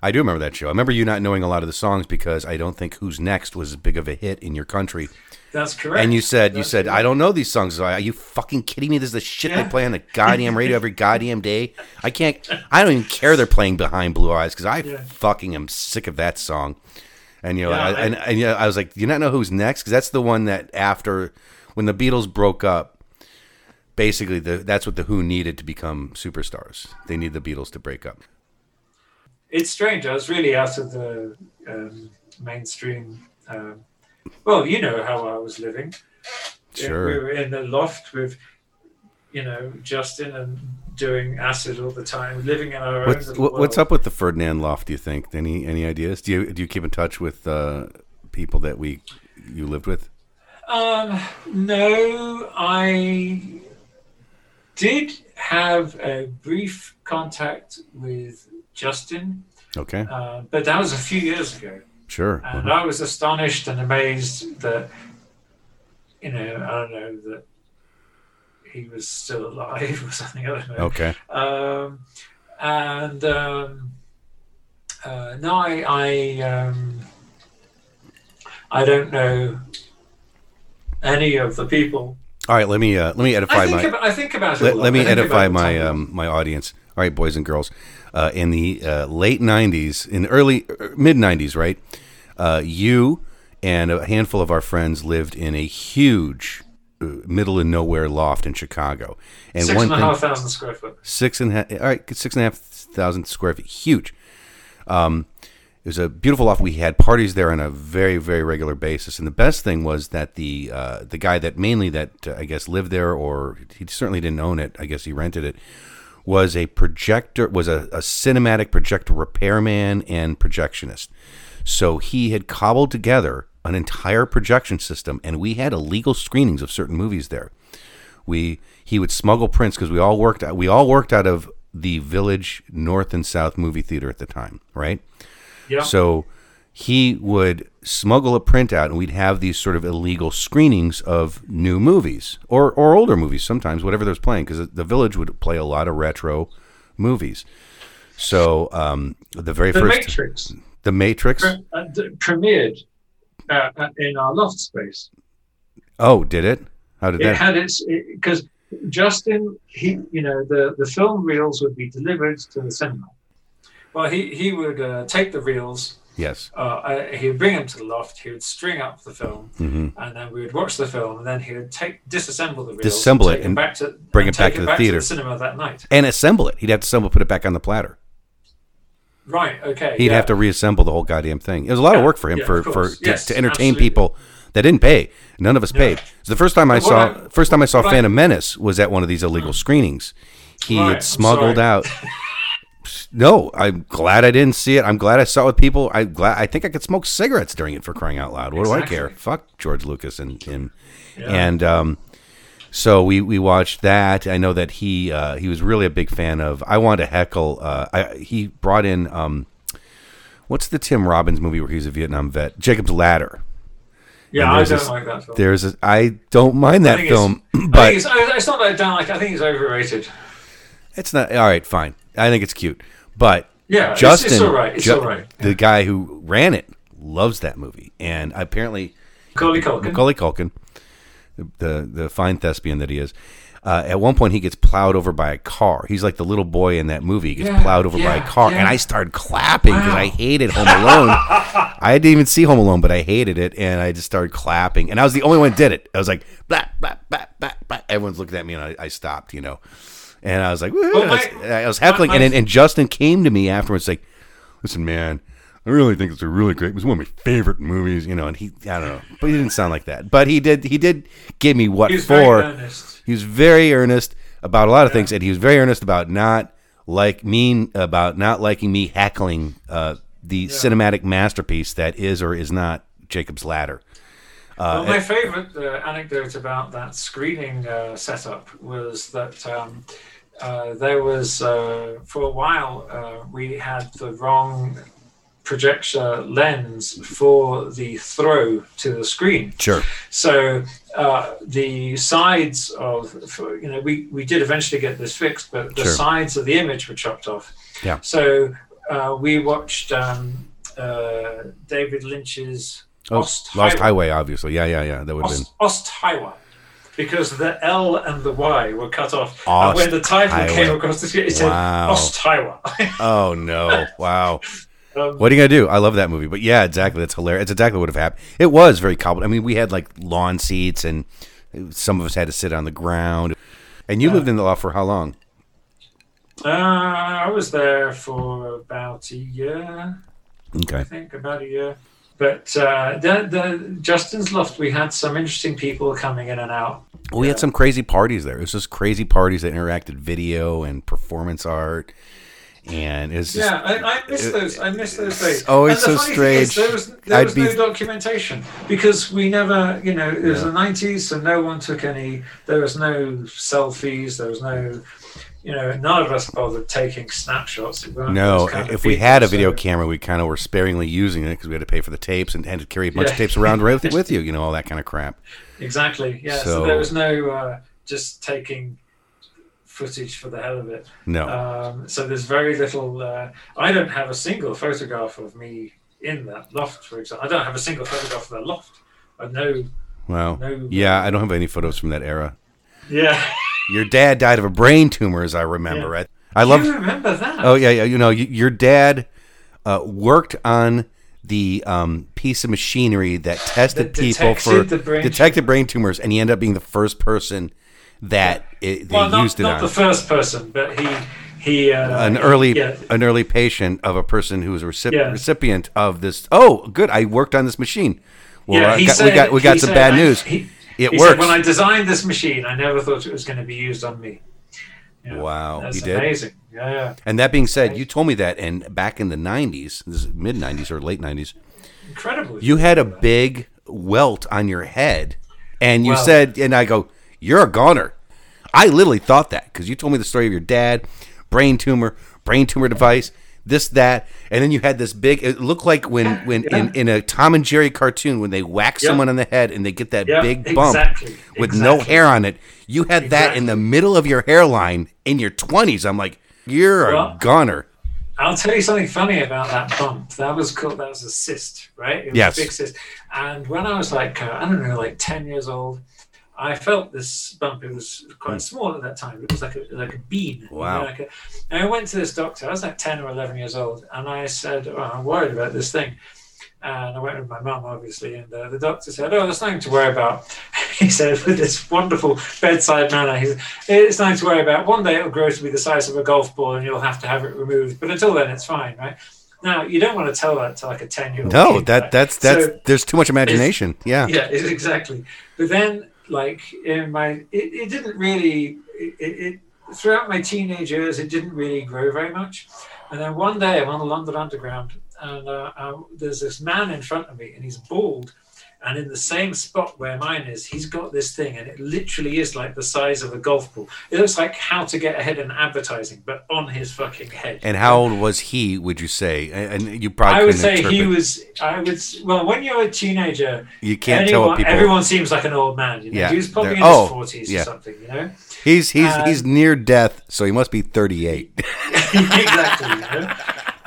I do remember that show. I remember you not knowing a lot of the songs because I don't think Who's Next was as big of a hit in your country. That's correct. And you said, you said, correct. I don't know these songs. Are you fucking kidding me? This is the shit they play on the goddamn radio every goddamn day. I can't, I don't even care they're playing Behind Blue Eyes because I Yeah. fucking am sick of that song. And you know, Yeah, I, I- and, and yeah, I was like, do you not know who's next? Because that's the one that after when the Beatles broke up, basically the that's what the Who needed to become superstars. They need the Beatles to break up. it's strange. I was really out of the um, mainstream. Um, well, you know how I was living. Sure. We were in the loft with, you know, Justin and doing acid all the time, living in our What's own what's world. up with the Ferdinand Loft? Do you think? Any any ideas? Do you do you keep in touch with uh, people that we you lived with? Um, no, I did have a brief contact with Justin, Okay, uh, but that was a few years ago. sure. And I was astonished and amazed that, you know, I don't know, that he was still alive or something. I don't know. Okay, Um, and um, uh, no, I, I, um, I don't know any of the people. All right. Let me uh, let me edify I think, my about, I think about it. let, let me edify my a um, my audience. All right, boys and girls. Uh, in the uh, late '90s, in early mid '90s, right? Uh, you and a handful of our friends lived in a huge uh, middle of nowhere loft in Chicago. And Six one and thing, half thousand square foot. six and a half, all right, six and a half thousand square feet, huge. Um, it was a beautiful loft. We had parties there on a very, very regular basis. And the best thing was that the uh, the guy that mainly that uh, I guess lived there, or he certainly didn't own it. I guess he rented it. Was a projector, was a, a cinematic projector repairman and projectionist. So he had cobbled together an entire projection system, and we had illegal screenings of certain movies there we he would smuggle prints because we all worked we all worked out of the village north and south movie theater at the time right Yeah. so he would smuggle a print out and we'd have these sort of illegal screenings of new movies or or older movies sometimes whatever there was playing because the village would play a lot of retro movies so um the very the first Matrix the matrix pre- uh, premiered uh, uh, in our loft space. oh did it how did it that had its because Justin, he, you know, the the film reels would be delivered to the cinema. Well, he he would uh, take the reels. yes Uh, he would bring them to the loft. He would string up the film, hmm and then we would watch the film. And then he would take disassemble the reels, Disassemble it and back to bring it back to the theater. cinema that night. and assemble it he'd have to assemble put it back on the platter Right. Okay. He'd yeah. have to reassemble the whole goddamn thing. It was a lot of work for him yeah, for, for to, Yes, to entertain absolutely. people that didn't pay. None of us Yeah. paid. So the first time I saw I- first time I saw but I- Phantom Menace was at one of these illegal screenings. He Right, had smuggled out. No, I'm glad I didn't see it. I'm glad I saw it with people. I glad I think I could smoke cigarettes during it for crying out loud. What do I care? Fuck George Lucas and him. Yeah. And um, so we, we watched that. I know that he uh, he was really a big fan of. I wanted to heckle. Uh, I, he brought in um, what's the Tim Robbins movie where he's a Vietnam vet? Jacob's Ladder. yeah, I don't this- like that film. There's a, I don't mind I that it's- film, I but think it's, it's not that I don't like. I think it's overrated. it's not all right. Fine, I think it's cute, but Yeah, it's- Justin, it's all right, it's all right. the guy who ran it, loves that movie, and apparently Macaulay Culkin. Macaulay Culkin, the the, the fine thespian that he is. Uh, at one point, he gets plowed over by a car. He's like the little boy in that movie. He gets Yeah, plowed over by a car, yeah. and I started clapping because I hated Home Alone. I didn't even see Home Alone, but I hated it, and I just started clapping. And I was the only one that did it. I was like, blah, blah, blah, blah, blah. everyone's looking at me, and I, I stopped, you know. And I was like, Well, I, was, my- I was heckling, my- and, and Justin came to me afterwards, like, listen, man, I really think it's a really great. It was one of my favorite movies, you know. And he, I don't know, but he didn't sound like that. But he did, he did give me what He for. very. He was very earnest about a lot of things, and he was very earnest about not like mean about not liking me heckling uh, the cinematic masterpiece that is or is not Jacob's Ladder. Well, my favourite uh, anecdote about that screening uh, setup was that um, uh, there was, uh, for a while, uh, we had the wrong projector lens for the throw to the screen. Sure. So uh, the sides of, for, you know, we, we did eventually get this fixed, but the Sure. sides of the image were chopped off. Yeah. So uh, we watched um, uh, David Lynch's Oh, Ost Lost Highway. Obviously. Yeah, yeah, yeah. That would have been. Ost, Highway Because the L and the Y were cut off. Ost and when the title Highway. came across the screen, it said Wow. Oh no! Wow. um, What are you gonna do? I love that movie, but yeah, exactly. That's hilarious. It's exactly what would have happened. It was very cobbled. I mean, we had like lawn seats, and some of us had to sit on the ground. And you lived in the loft for how long? uh, I was there for about a year. Okay. I think about a year. But uh, the, the Justin's Loft, we had some interesting people coming in and out. Well, we had some crazy parties there. It was just crazy parties that interacted video and performance art, and it's just Yeah, I, I miss those. I miss those days. always And the so thing is, strange. There was, there I'd was be- no documentation because we never, you know, it was the '90s, so no one took any. There was no selfies. There was no, you know, none of us bothered taking snapshots. No. those kind of If we people, had a so- video camera, we kind of were sparingly using it because we had to pay for the tapes and had to carry a bunch of tapes around with, with you. You know all that kind of crap. exactly, yeah. So, So- there was no uh, just taking footage for the hell of it. No. Um, so there's very little. Uh, I don't have a single photograph of me in that loft, for example. I don't have a single photograph of that loft. I know. Wow. no- Yeah, I don't have any photos from that era. Yeah. Your dad died of a brain tumor, as I remember. I, I love. remember that? Oh yeah, yeah. You know, your dad uh, worked on the um, piece of machinery that tested people for brain detected brain tumors, and he ended up being the first person that it, they well, not, used it not on. the first person, but he he uh, an early yeah, an early patient of a person who was a recip- Yeah. recipient of this. Oh, good! I worked on this machine. Well, yeah, got, said, we got we got some said, bad I- news. He, it he works. Said, when I designed this machine, I never thought it was going to be used on me. Yeah, Wow, that's you did? amazing. Yeah, yeah, and that being said, you told me that, and back in the '90s, this mid '90s or late '90s, incredible. you had a big welt on your head, and you Wow. said, and I go, "You're a goner." I literally thought that because you told me the story of your dad, brain tumor, brain tumor device, this that, and then you had this big. It looked like when when in, in a Tom and Jerry cartoon when they whack Yeah. someone on the head and they get that Yeah, big bump exactly, with no hair on it. You had that in the middle of your hairline in your twenties. I'm like, you're a Well, goner. I'll tell you something funny about that bump. That was called that was a cyst, right? It was Yes. a big cyst. And when I was like uh, I don't know, like ten years old, I felt this bump. It was quite small at that time. It was like a like a bean. you know, Wow. like a- and I went to this doctor. I was like ten or eleven years old, and I said, oh, "I'm worried about this thing." And I went with my mum, obviously, and uh, the doctor said, "Oh, there's nothing to worry about." He said with this wonderful bedside manner, he said, "It's nothing to worry about. One day it'll grow to be the size of a golf ball, and you'll have to have it removed. But until then, it's fine, right?" Now, you don't want to tell that to like a ten-year-old. No, kid, that right? that's that's So- there's too much imagination. Yeah. yeah, exactly. But then, like in my, it, it didn't really. It, it, throughout my teenage years, it didn't really grow very much. And then one day, I'm on the London Underground, and uh, uh, there's this man in front of me, and he's bald. And in the same spot where mine is, he's got this thing, and it literally is like the size of a golf ball. It looks like how to get ahead in advertising, but on his fucking head. And how old was he? Would you say? And you probably I would say he was. I would. Well, when you're a teenager, You can't anyone, tell what people. Everyone seems like an old man. You know? Yeah, he was probably in oh, his forties yeah. or something. You know, He's he's uh, he's near death, so he must be 38. exactly. You know?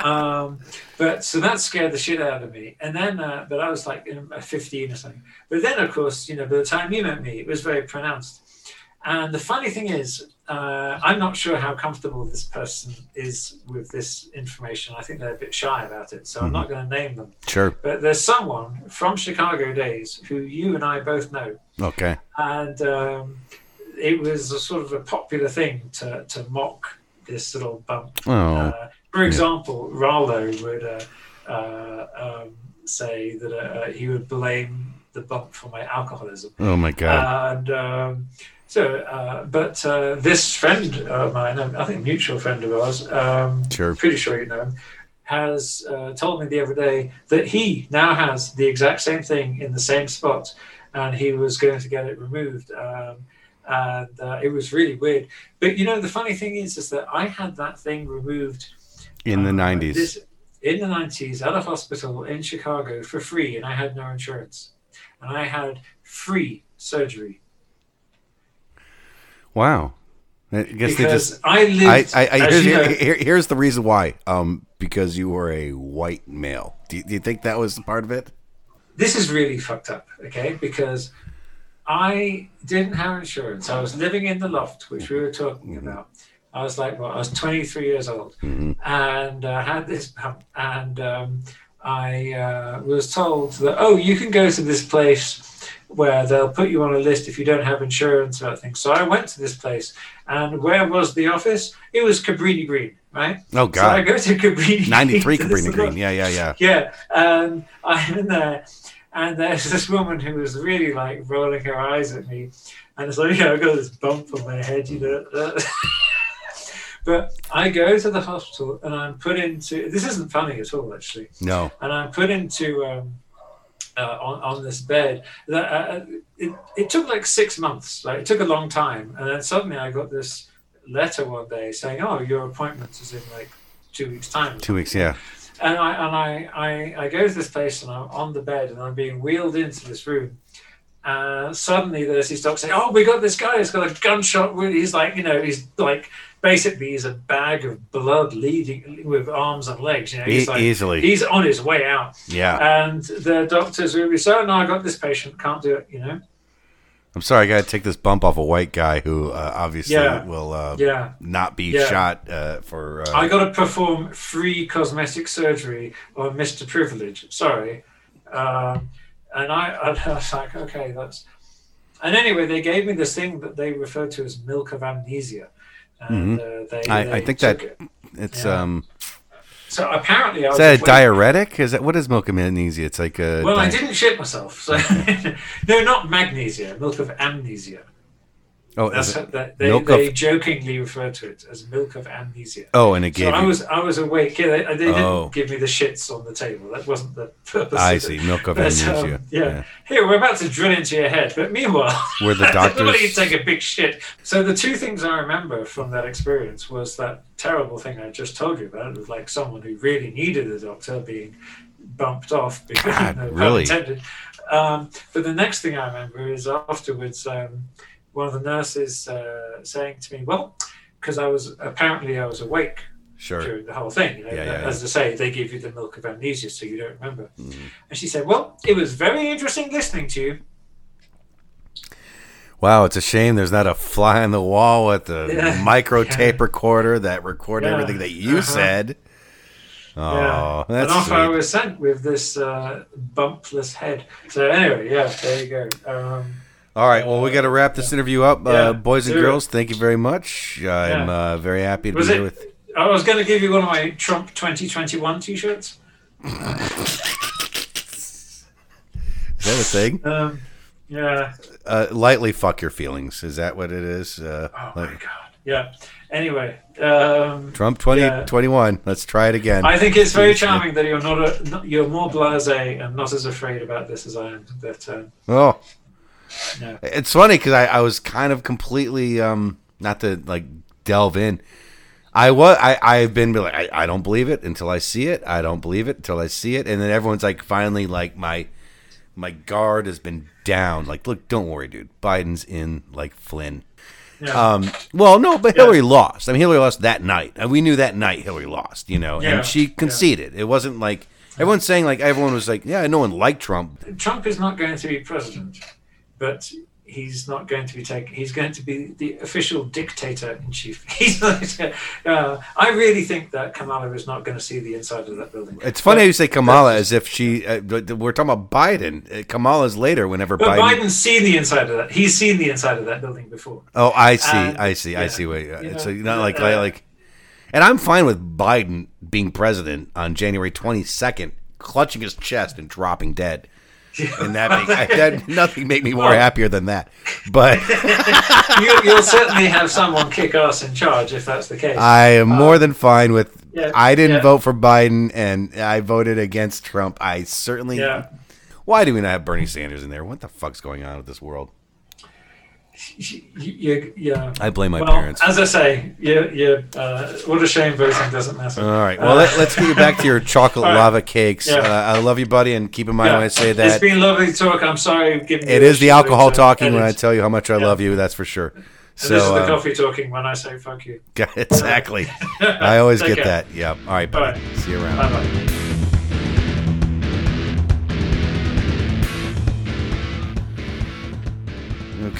um, but so that scared the shit out of me. And then, uh, but I was like in, uh, fifteen or something. But then, of course, you know, by the time you met me, it was very pronounced. And the funny thing is, uh, I'm not sure how comfortable this person is with this information. I think they're a bit shy about it, so I'm not going to name them. sure. But there's someone from Chicago days who you and I both know, Okay. and um, it was a sort of a popular thing to, to mock this little bump. Oh. Uh, for example, Rallo would uh, uh, um, say that uh, he would blame the bump for my alcoholism. Oh my God. And um, so, uh, but uh, this friend of mine, I think mutual friend of ours, um, Sure. pretty sure you know him, has uh, told me the other day that he now has the exact same thing in the same spot, and he was going to get it removed. Um, and uh, it was really weird. But you know, the funny thing is, is that I had that thing removed In the uh, 90s. this- in the 90s at a hospital in Chicago for free, and I had no insurance. And I had free surgery wow. I guess they because just. I I, lived. I, I as here's, here, here's the reason why. Um, because you were a white male. Do you, do you think that was part of it? this is really fucked up, okay? Because I didn't have insurance. I was living in the loft, which we were talking about. I was like, well, I was 23 years old, and uh, had this pump, and um, I uh, was told that, oh, you can go to this place where they'll put you on a list if you don't have insurance or things. So I went to this place, and where was the office? It was Cabrini Green, right? Oh, So I God. go to Cabrini. 93 Cabrini Green. Yeah, yeah, yeah. yeah, and I'm in there, and there's this woman who was really like rolling her eyes at me, and it's like, yeah, I've got this bump on my head, you know. but I go to the hospital and I'm put into. This isn't funny at all, actually. No. And I'm put into um, uh, on on this bed. That uh, it, it took like six months. Like it took a long time, and then suddenly I got this letter one day saying, "Oh, your appointment is in like two weeks' time." Two weeks, yeah. and I and I, I I go to this place and I'm on the bed and I'm being wheeled into this room. Uh, suddenly there's these docs saying, "Oh, we got this guy. He's got a gunshot. wound. He's like, you know, he's like basically he's a bag of blood leading with arms and legs. You know, he's E- like, easily. he's on his way out." Yeah. And the doctors will be so, "No, I got this patient. Can't do it." You know. I'm sorry, I got to take this bump off a white guy who uh, obviously Yeah. will uh, Yeah. not be Yeah. shot uh, for. Uh, I got to perform free cosmetic surgery on Mr. Privilege. Sorry. Um, and I, I was like, okay, that's. And anyway, they gave me this thing that they refer to as milk of amnesia. And uh, Mm-hmm. I- they I think that- it. it's yeah. um. So apparently, I Is that a diuretic? Is that what is milk of magnesia? It's like a. Well, I didn't shit myself. So no, not magnesia, milk of amnesia. Oh, That's it, that, they, they of- jokingly refer to it as milk of amnesia. oh, and it So gave I was I was awake. Yeah, they, they didn't Oh. give me the shits on the table. That wasn't the purpose. I of it. see, milk of But, um, amnesia. yeah. Yeah. Here we're about to drill into your head, but meanwhile, we're the doctors? take a big shit. So the two things I remember from that experience was that terrible thing I just told you about. It was like someone who really needed a doctor being bumped off because God, no really? intended. Um, but the next thing I remember is afterwards, um, one of the nurses uh, saying to me, "Well." Because I was apparently I was awake Sure. during the whole thing. You know, Yeah, yeah, Mm-hmm. as I say, they give you the milk of amnesia, so you don't remember. And she said, "Well, it was very interesting listening to you." Wow, it's a shame there's not a fly on the wall with a Yeah. micro tape recorder that recorded everything that you Uh-huh. said. Oh, yeah. that's and off I sweet. was sent with this uh, bumpless head. So anyway, yeah, there you go. Um, All right, well, we got to wrap this interview up, Yeah, uh, boys and it. girls. Thank you very much. I'm Yeah. uh, very happy to Was be it- here with. I was going to give you one of my Trump 2021 T-shirts. Is that a thing? Um, yeah. Uh, lightly fuck your feelings. Is that what it is? Uh, Oh my god. Yeah. Anyway, um, Trump 2021. Let's try it again. I think it's very charming that you're not, a, not you're more blasé and not as afraid about this as I am. But um, Oh, Yeah. it's funny because I, I was kind of completely um not to like delve in. I was I I've been like I, I don't believe it until I see it. I don't believe it until I see it, and then everyone's like finally like my my guard has been down. Like, look, don't worry, dude. Biden's in like Flynn. yeah. Um, well, no, but Hillary lost. I mean, Hillary lost that night. And we knew that night Hillary lost, you know, Yeah, and she conceded. It wasn't like everyone's saying like everyone was like, yeah, no one liked Trump. Trump is not going to be president, but he's not going to be taken. He's going to be the official dictator in chief. Uh, I really think that Kamala is not going to see the inside of that building. It's funny But- how you say Kamala as if she. Uh, we're talking about Biden. Uh, Kamala's later. Whenever But Biden. Biden's seen the inside of that. He's seen the inside of that building before. oh, I see. and- I see. I see. Wait, you it's know, not like uh, like. And I'm fine with Biden being president on January 22nd, clutching his chest and dropping dead. And that, make, that nothing make me more Well- happier than that. But you, you'll certainly have someone kick ass in charge if that's the case. I am more than fine with. Uh, yeah, I didn't yeah. vote for Biden, and I voted against Trump. I certainly. yeah. Why do we not have Bernie Sanders in there? What the fuck's going on with this world? You, you, yeah. I blame my well, parents. as I say, you, you, uh, what a shame voting doesn't matter. All right. Well, Uh, let, us get you back to your chocolate right. lava cakes. Yeah. Uh, I love you, buddy, and keep in mind yeah. when I say that. It's been lovely to talk. I'm sorry, it is the alcohol talking when I tell you how much I Yeah. love you. That's for sure. And this is the um, coffee talking when I say fuck you. exactly. I always get care. that. Yeah. All right, buddy. Bye. See you around. Bye bye.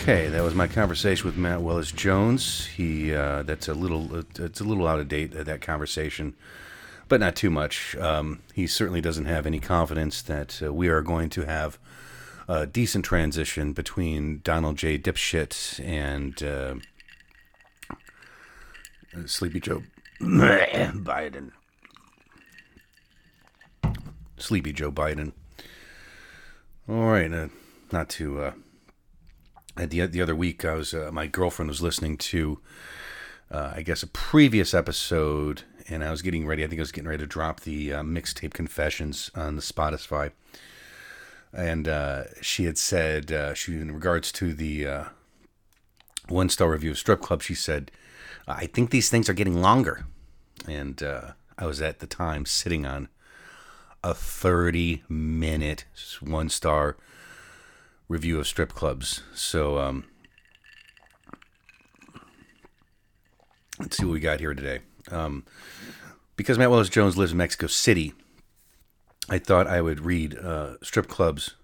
Okay, that was my conversation with Matt Willis Jones. He uh, that's a little uh, it's a little out of date uh, that conversation, but not too much. Um, he certainly doesn't have any confidence that uh, we are going to have a decent transition between Donald J. Dipshit and uh, Sleepy Joe Biden. Sleepy Joe Biden. All right, uh, not to. Uh, the the other week, I was uh, my girlfriend was listening to, uh, I guess, a previous episode, and I was getting ready. I think I was getting ready to drop the uh, mixtape confessions on the Spotify, and uh, she had said uh, she in regards to the one star review of strip club, she said, "I think these things are getting longer," and I was at the time sitting on a thirty minute one star review of strip clubs. So um, let's see what we got here today. Um, because Matt Willis Jones lives in Mexico City, I thought I would read uh, strip clubs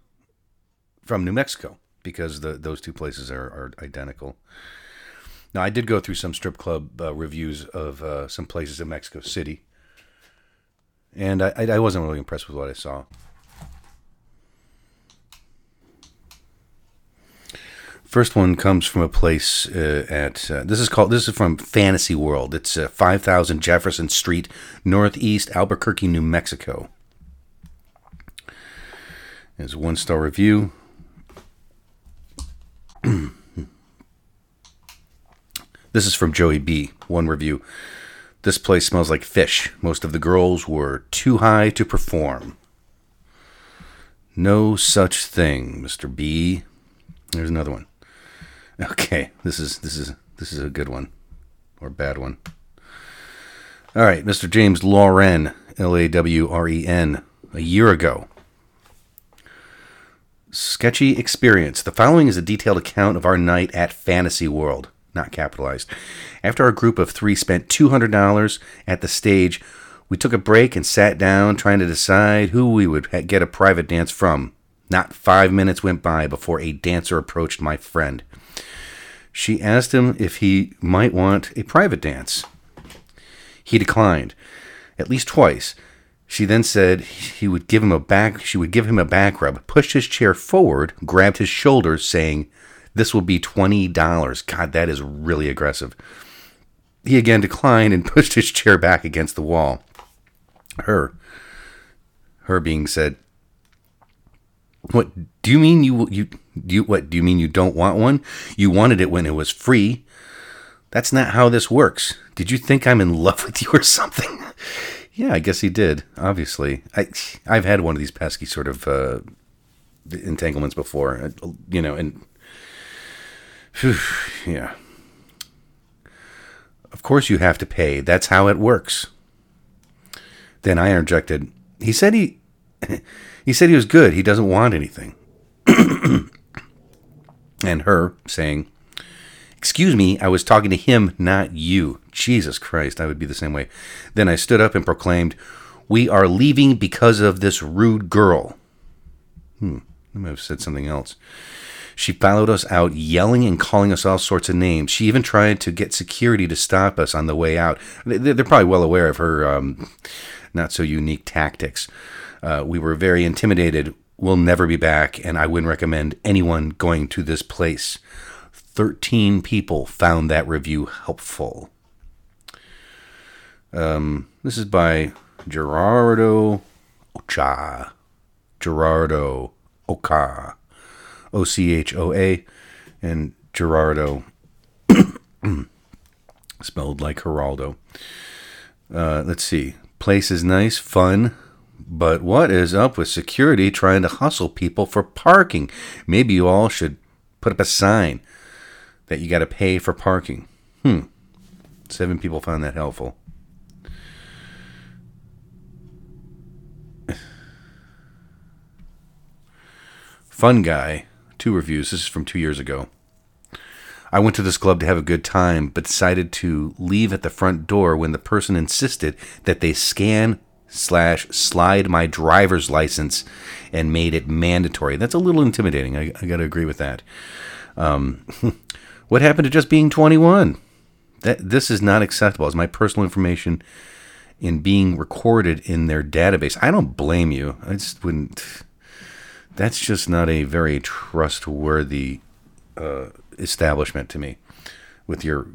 from New Mexico because the, those two places are, are identical. Now, I did go through some strip club uh, reviews of uh, some places in Mexico City, and I, I I wasn't really impressed with what I saw. First one comes from a place uh, at uh, this is called this is from Fantasy World. It's uh, 5000 Jefferson Street, Northeast Albuquerque, New Mexico. It's a one star review. this is from Joey B. One review. This place smells like fish. Most of the girls were too high to perform. No such thing, Mr. B. There's another one. Okay, this is this is this is a good one or bad one. All right, Mr. James Lawren, L A W R E N, a year ago. Sketchy experience. The following is a detailed account of our night at Fantasy World, not capitalized. After our group of three spent $200 at the stage, we took a break and sat down trying to decide who we would get a private dance from. Not five minutes went by before a dancer approached my friend. She asked him if he might want a private dance. He declined, at least twice. She then said he would give him a back. She would give him a back rub, pushed his chair forward, grabbed his shoulders, saying, "This will be twenty dollars." God, that is really aggressive. He again declined and pushed his chair back against the wall. Her, her being said, "What do you mean you you do you, what do you mean you don't want one? You wanted it when it was free. That's not how this works. Did you think I'm in love with you or something?" Yeah, I guess he did. Obviously, I I've had one of these pesky sort of uh, entanglements before, uh, you know, and phew, yeah. Of course, you have to pay. That's how it works. Then I interjected. He said he he said he was good. He doesn't want anything. and her saying, Excuse me, I was talking to him, not you. Jesus Christ, I would be the same way. Then I stood up and proclaimed, We are leaving because of this rude girl. Hmm, I might have said something else. She followed us out, yelling and calling us all sorts of names. She even tried to get security to stop us on the way out. They- They're probably well aware of her um, not so unique tactics. Uh, we were very intimidated. We'll never be back, and I wouldn't recommend anyone going to this place. 13 people found that review helpful. Um, this is by Gerardo Ocha. Gerardo Ocha. O C H O A. And Gerardo, spelled like Geraldo. Uh, let's see. Place is nice, fun, but what is up with security trying to hustle people for parking? Maybe you all should put up a sign that you got to pay for parking. Hmm. Seven people found that helpful. Fun guy. Two reviews. This is from two years ago. I went to this club to have a good time, but decided to leave at the front door when the person insisted that they scan slash slide my driver's license and made it mandatory. That's a little intimidating. I, I got to agree with that. Um, what happened to just being 21? That this is not acceptable. As my personal information in being recorded in their database. I don't blame you. I just wouldn't. That's just not a very trustworthy uh, establishment to me. With your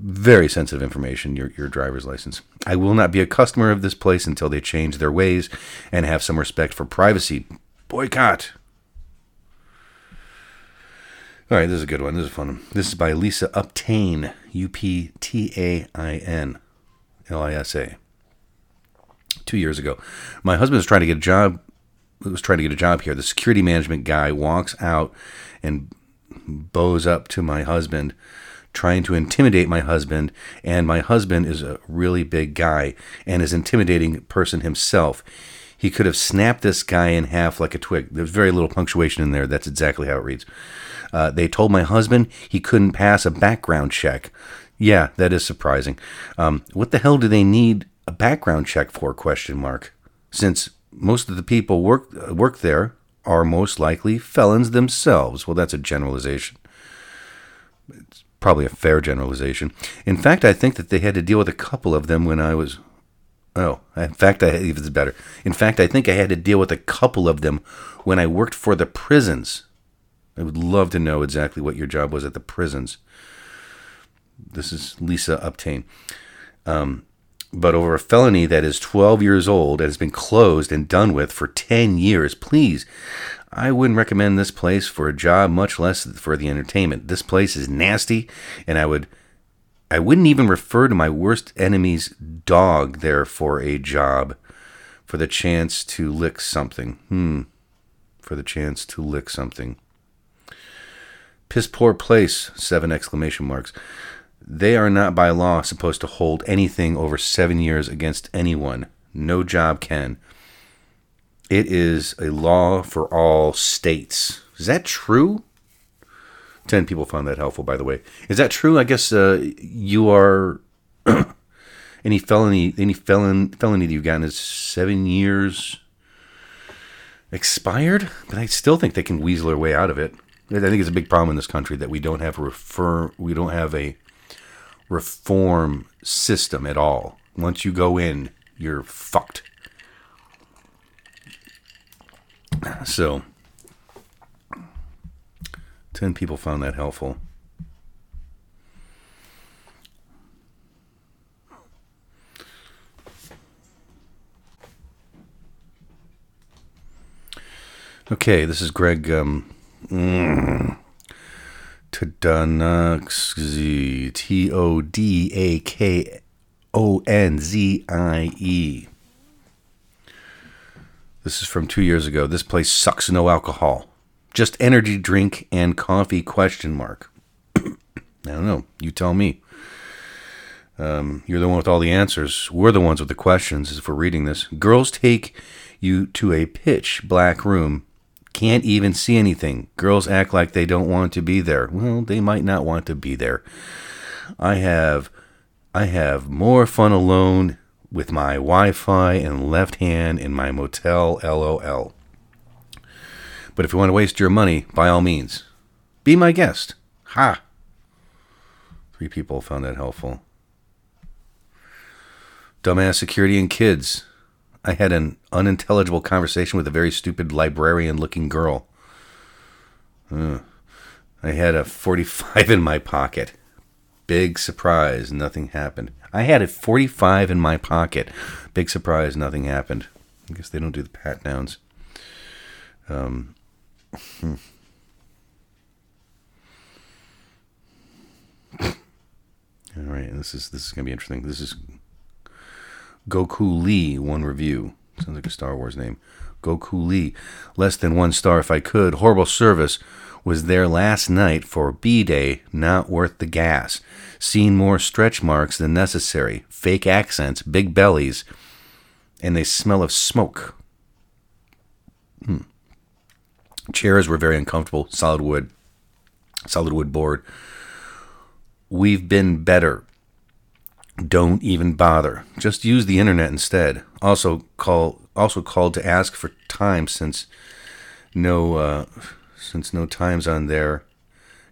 very sensitive information, your your driver's license. I will not be a customer of this place until they change their ways and have some respect for privacy. Boycott. All right, this is a good one. This is a fun one. This is by Lisa Uptain, U P T A I N L I S A. Two years ago, my husband was trying to get a job. Was trying to get a job here. The security management guy walks out and bows up to my husband, trying to intimidate my husband. And my husband is a really big guy and is intimidating person himself. He could have snapped this guy in half like a twig. There's very little punctuation in there. That's exactly how it reads. Uh, they told my husband he couldn't pass a background check. Yeah, that is surprising. Um, what the hell do they need a background check for? Question mark. Since most of the people work uh, work there are most likely felons themselves. Well, that's a generalization. It's probably a fair generalization. In fact, I think that they had to deal with a couple of them when I was. Oh, in fact, I even it's better. In fact, I think I had to deal with a couple of them when I worked for the prisons. I would love to know exactly what your job was at the prisons. This is Lisa Uptain. Um, but over a felony that is 12 years old and has been closed and done with for 10 years, please, I wouldn't recommend this place for a job, much less for the entertainment. This place is nasty, and I would. I wouldn't even refer to my worst enemy's dog there for a job, for the chance to lick something. Hmm. For the chance to lick something. Piss poor place, seven exclamation marks. They are not by law supposed to hold anything over seven years against anyone. No job can. It is a law for all states. Is that true? Ten people found that helpful, by the way. Is that true? I guess uh, you are any felony any felon felony that you've gotten is seven years expired. But I still think they can weasel their way out of it. I think it's a big problem in this country that we don't have a refer we don't have a reform system at all. Once you go in, you're fucked. So, 10 people found that helpful. Okay, this is Greg. Um, mm, Todonzie. T O D A K O N Z I E. This is from two years ago. This place sucks no alcohol. Just energy drink and coffee question mark. I don't know. You tell me. Um, you're the one with all the answers. We're the ones with the questions if we're reading this. Girls take you to a pitch black room can't even see anything. Girls act like they don't want to be there. Well, they might not want to be there. I have I have more fun alone with my Wi-Fi and left hand in my motel LOL. But if you want to waste your money, by all means, be my guest. Ha. Three people found that helpful. Dumbass security and kids. I had an unintelligible conversation with a very stupid librarian looking girl. Uh, I had a 45 in my pocket. Big surprise, nothing happened. I had a 45 in my pocket. Big surprise, nothing happened. I guess they don't do the pat downs. Um, hmm. All right, this is this is gonna be interesting. This is Goku Lee, one review. Sounds like a Star Wars name. Goku Lee. Less than one star if I could. Horrible service. Was there last night for B Day. Not worth the gas. Seen more stretch marks than necessary. Fake accents, big bellies, and they smell of smoke. Hmm. Chairs were very uncomfortable. Solid wood. Solid wood board. We've been better. Don't even bother. Just use the internet instead. Also call also called to ask for time since no uh, since no times on there.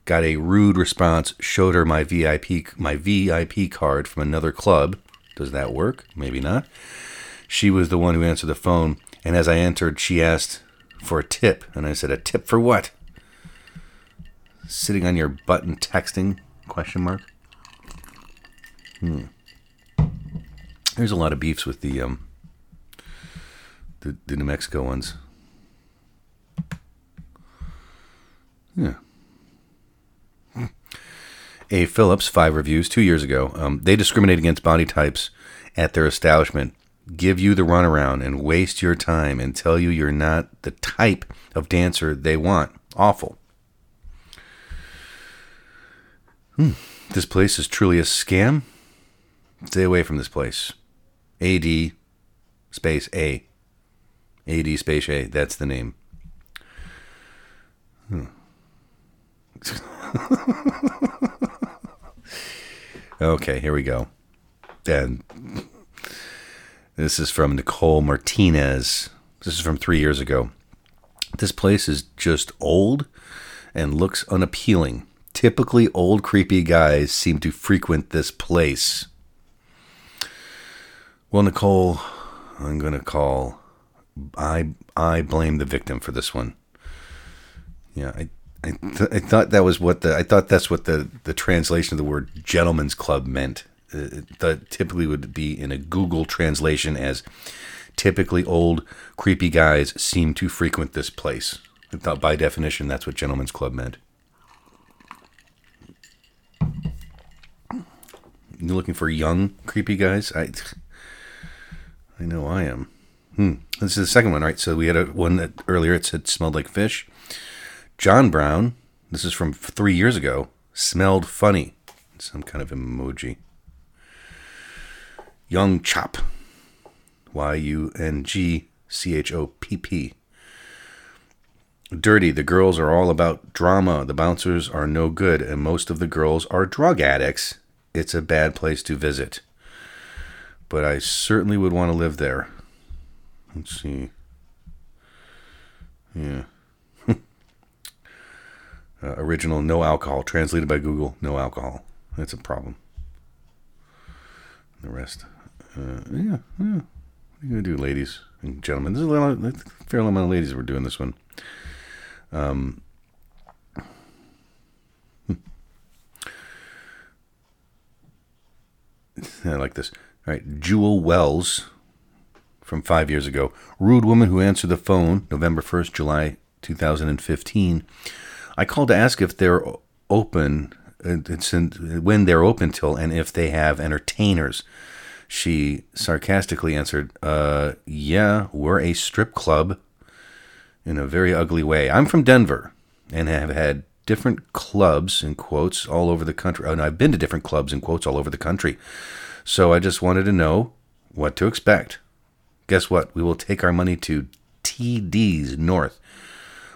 Got a rude response. Showed her my VIP my VIP card from another club. Does that work? Maybe not. She was the one who answered the phone, and as I entered, she asked for a tip, and I said, "A tip for what?" Sitting on your butt and texting? Question mark. Hmm. There's a lot of beefs with the um the, the New Mexico ones. Yeah. A Phillips, five reviews, two years ago. Um, they discriminate against body types at their establishment, give you the runaround, and waste your time and tell you you're not the type of dancer they want. Awful. Hmm. This place is truly a scam. Stay away from this place. AD space A. AD space A. That's the name. okay, here we go. And this is from Nicole Martinez. This is from three years ago. This place is just old and looks unappealing. Typically, old creepy guys seem to frequent this place. Well, Nicole, I'm gonna call. I I blame the victim for this one. Yeah, I I, th- I thought that was what the I thought that's what the the translation of the word gentleman's club meant. Uh, that typically would be in a Google translation as typically old creepy guys seem to frequent this place. I thought by definition that's what gentleman's club meant. You're looking for young creepy guys? I I know I am. Hmm. This is the second one, right? So we had a one that earlier it said smelled like fish. John Brown, this is from three years ago, smelled funny. Some kind of emoji. Young Chop. Y U N G C H O P P. Dirty. The girls are all about drama. The bouncers are no good, and most of the girls are drug addicts. It's a bad place to visit. But I certainly would want to live there. Let's see. Yeah. Uh, original no alcohol. Translated by Google, no alcohol. That's a problem. The rest. Uh, yeah, yeah. What are you to do, ladies and gentlemen? There's a, of, a fair amount of ladies were doing this one. Um, hmm. I like this. All right, Jewel Wells from five years ago. Rude woman who answered the phone November 1st, July 2015. I called to ask if they're open, it's in, when they're open till, and if they have entertainers. She sarcastically answered, uh, Yeah, we're a strip club in a very ugly way. I'm from Denver and have had different clubs, in quotes, all over the country. And I've been to different clubs, in quotes, all over the country. So I just wanted to know what to expect. Guess what? We will take our money to TD's North,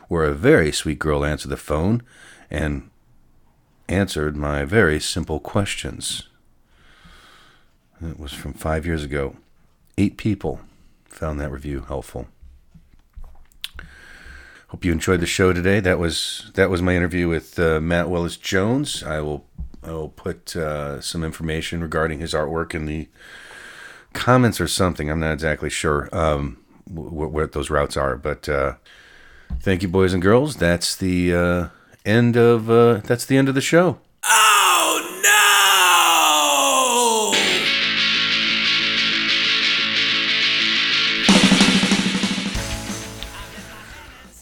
where a very sweet girl answered the phone and answered my very simple questions. It was from five years ago. Eight people found that review helpful. Hope you enjoyed the show today. That was that was my interview with uh, Matt Willis Jones. I will I will put uh, some information regarding his artwork in the comments or something. I'm not exactly sure um, wh- what those routes are, but uh, thank you, boys and girls. That's the uh, end of uh, that's the end of the show. Oh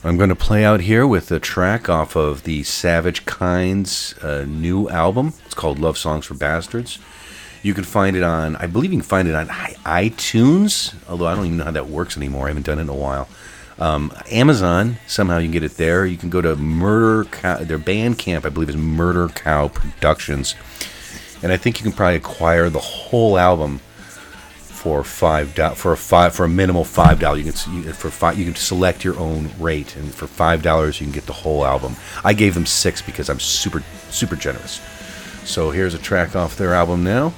no! I'm going to play out here with a track off of the Savage Kind's uh, new album. It's called Love Songs for Bastards. You can find it on, I believe you can find it on iTunes, although I don't even know how that works anymore. I haven't done it in a while. Um, Amazon, somehow you can get it there. You can go to Murder Cow, their Bandcamp, I believe, is Murder Cow Productions. And I think you can probably acquire the whole album for five for a five for a minimal five dollar. You can you, for five you can select your own rate, and for five dollars you can get the whole album. I gave them six because I'm super super generous. So here's a track off their album now.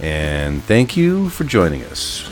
And thank you for joining us.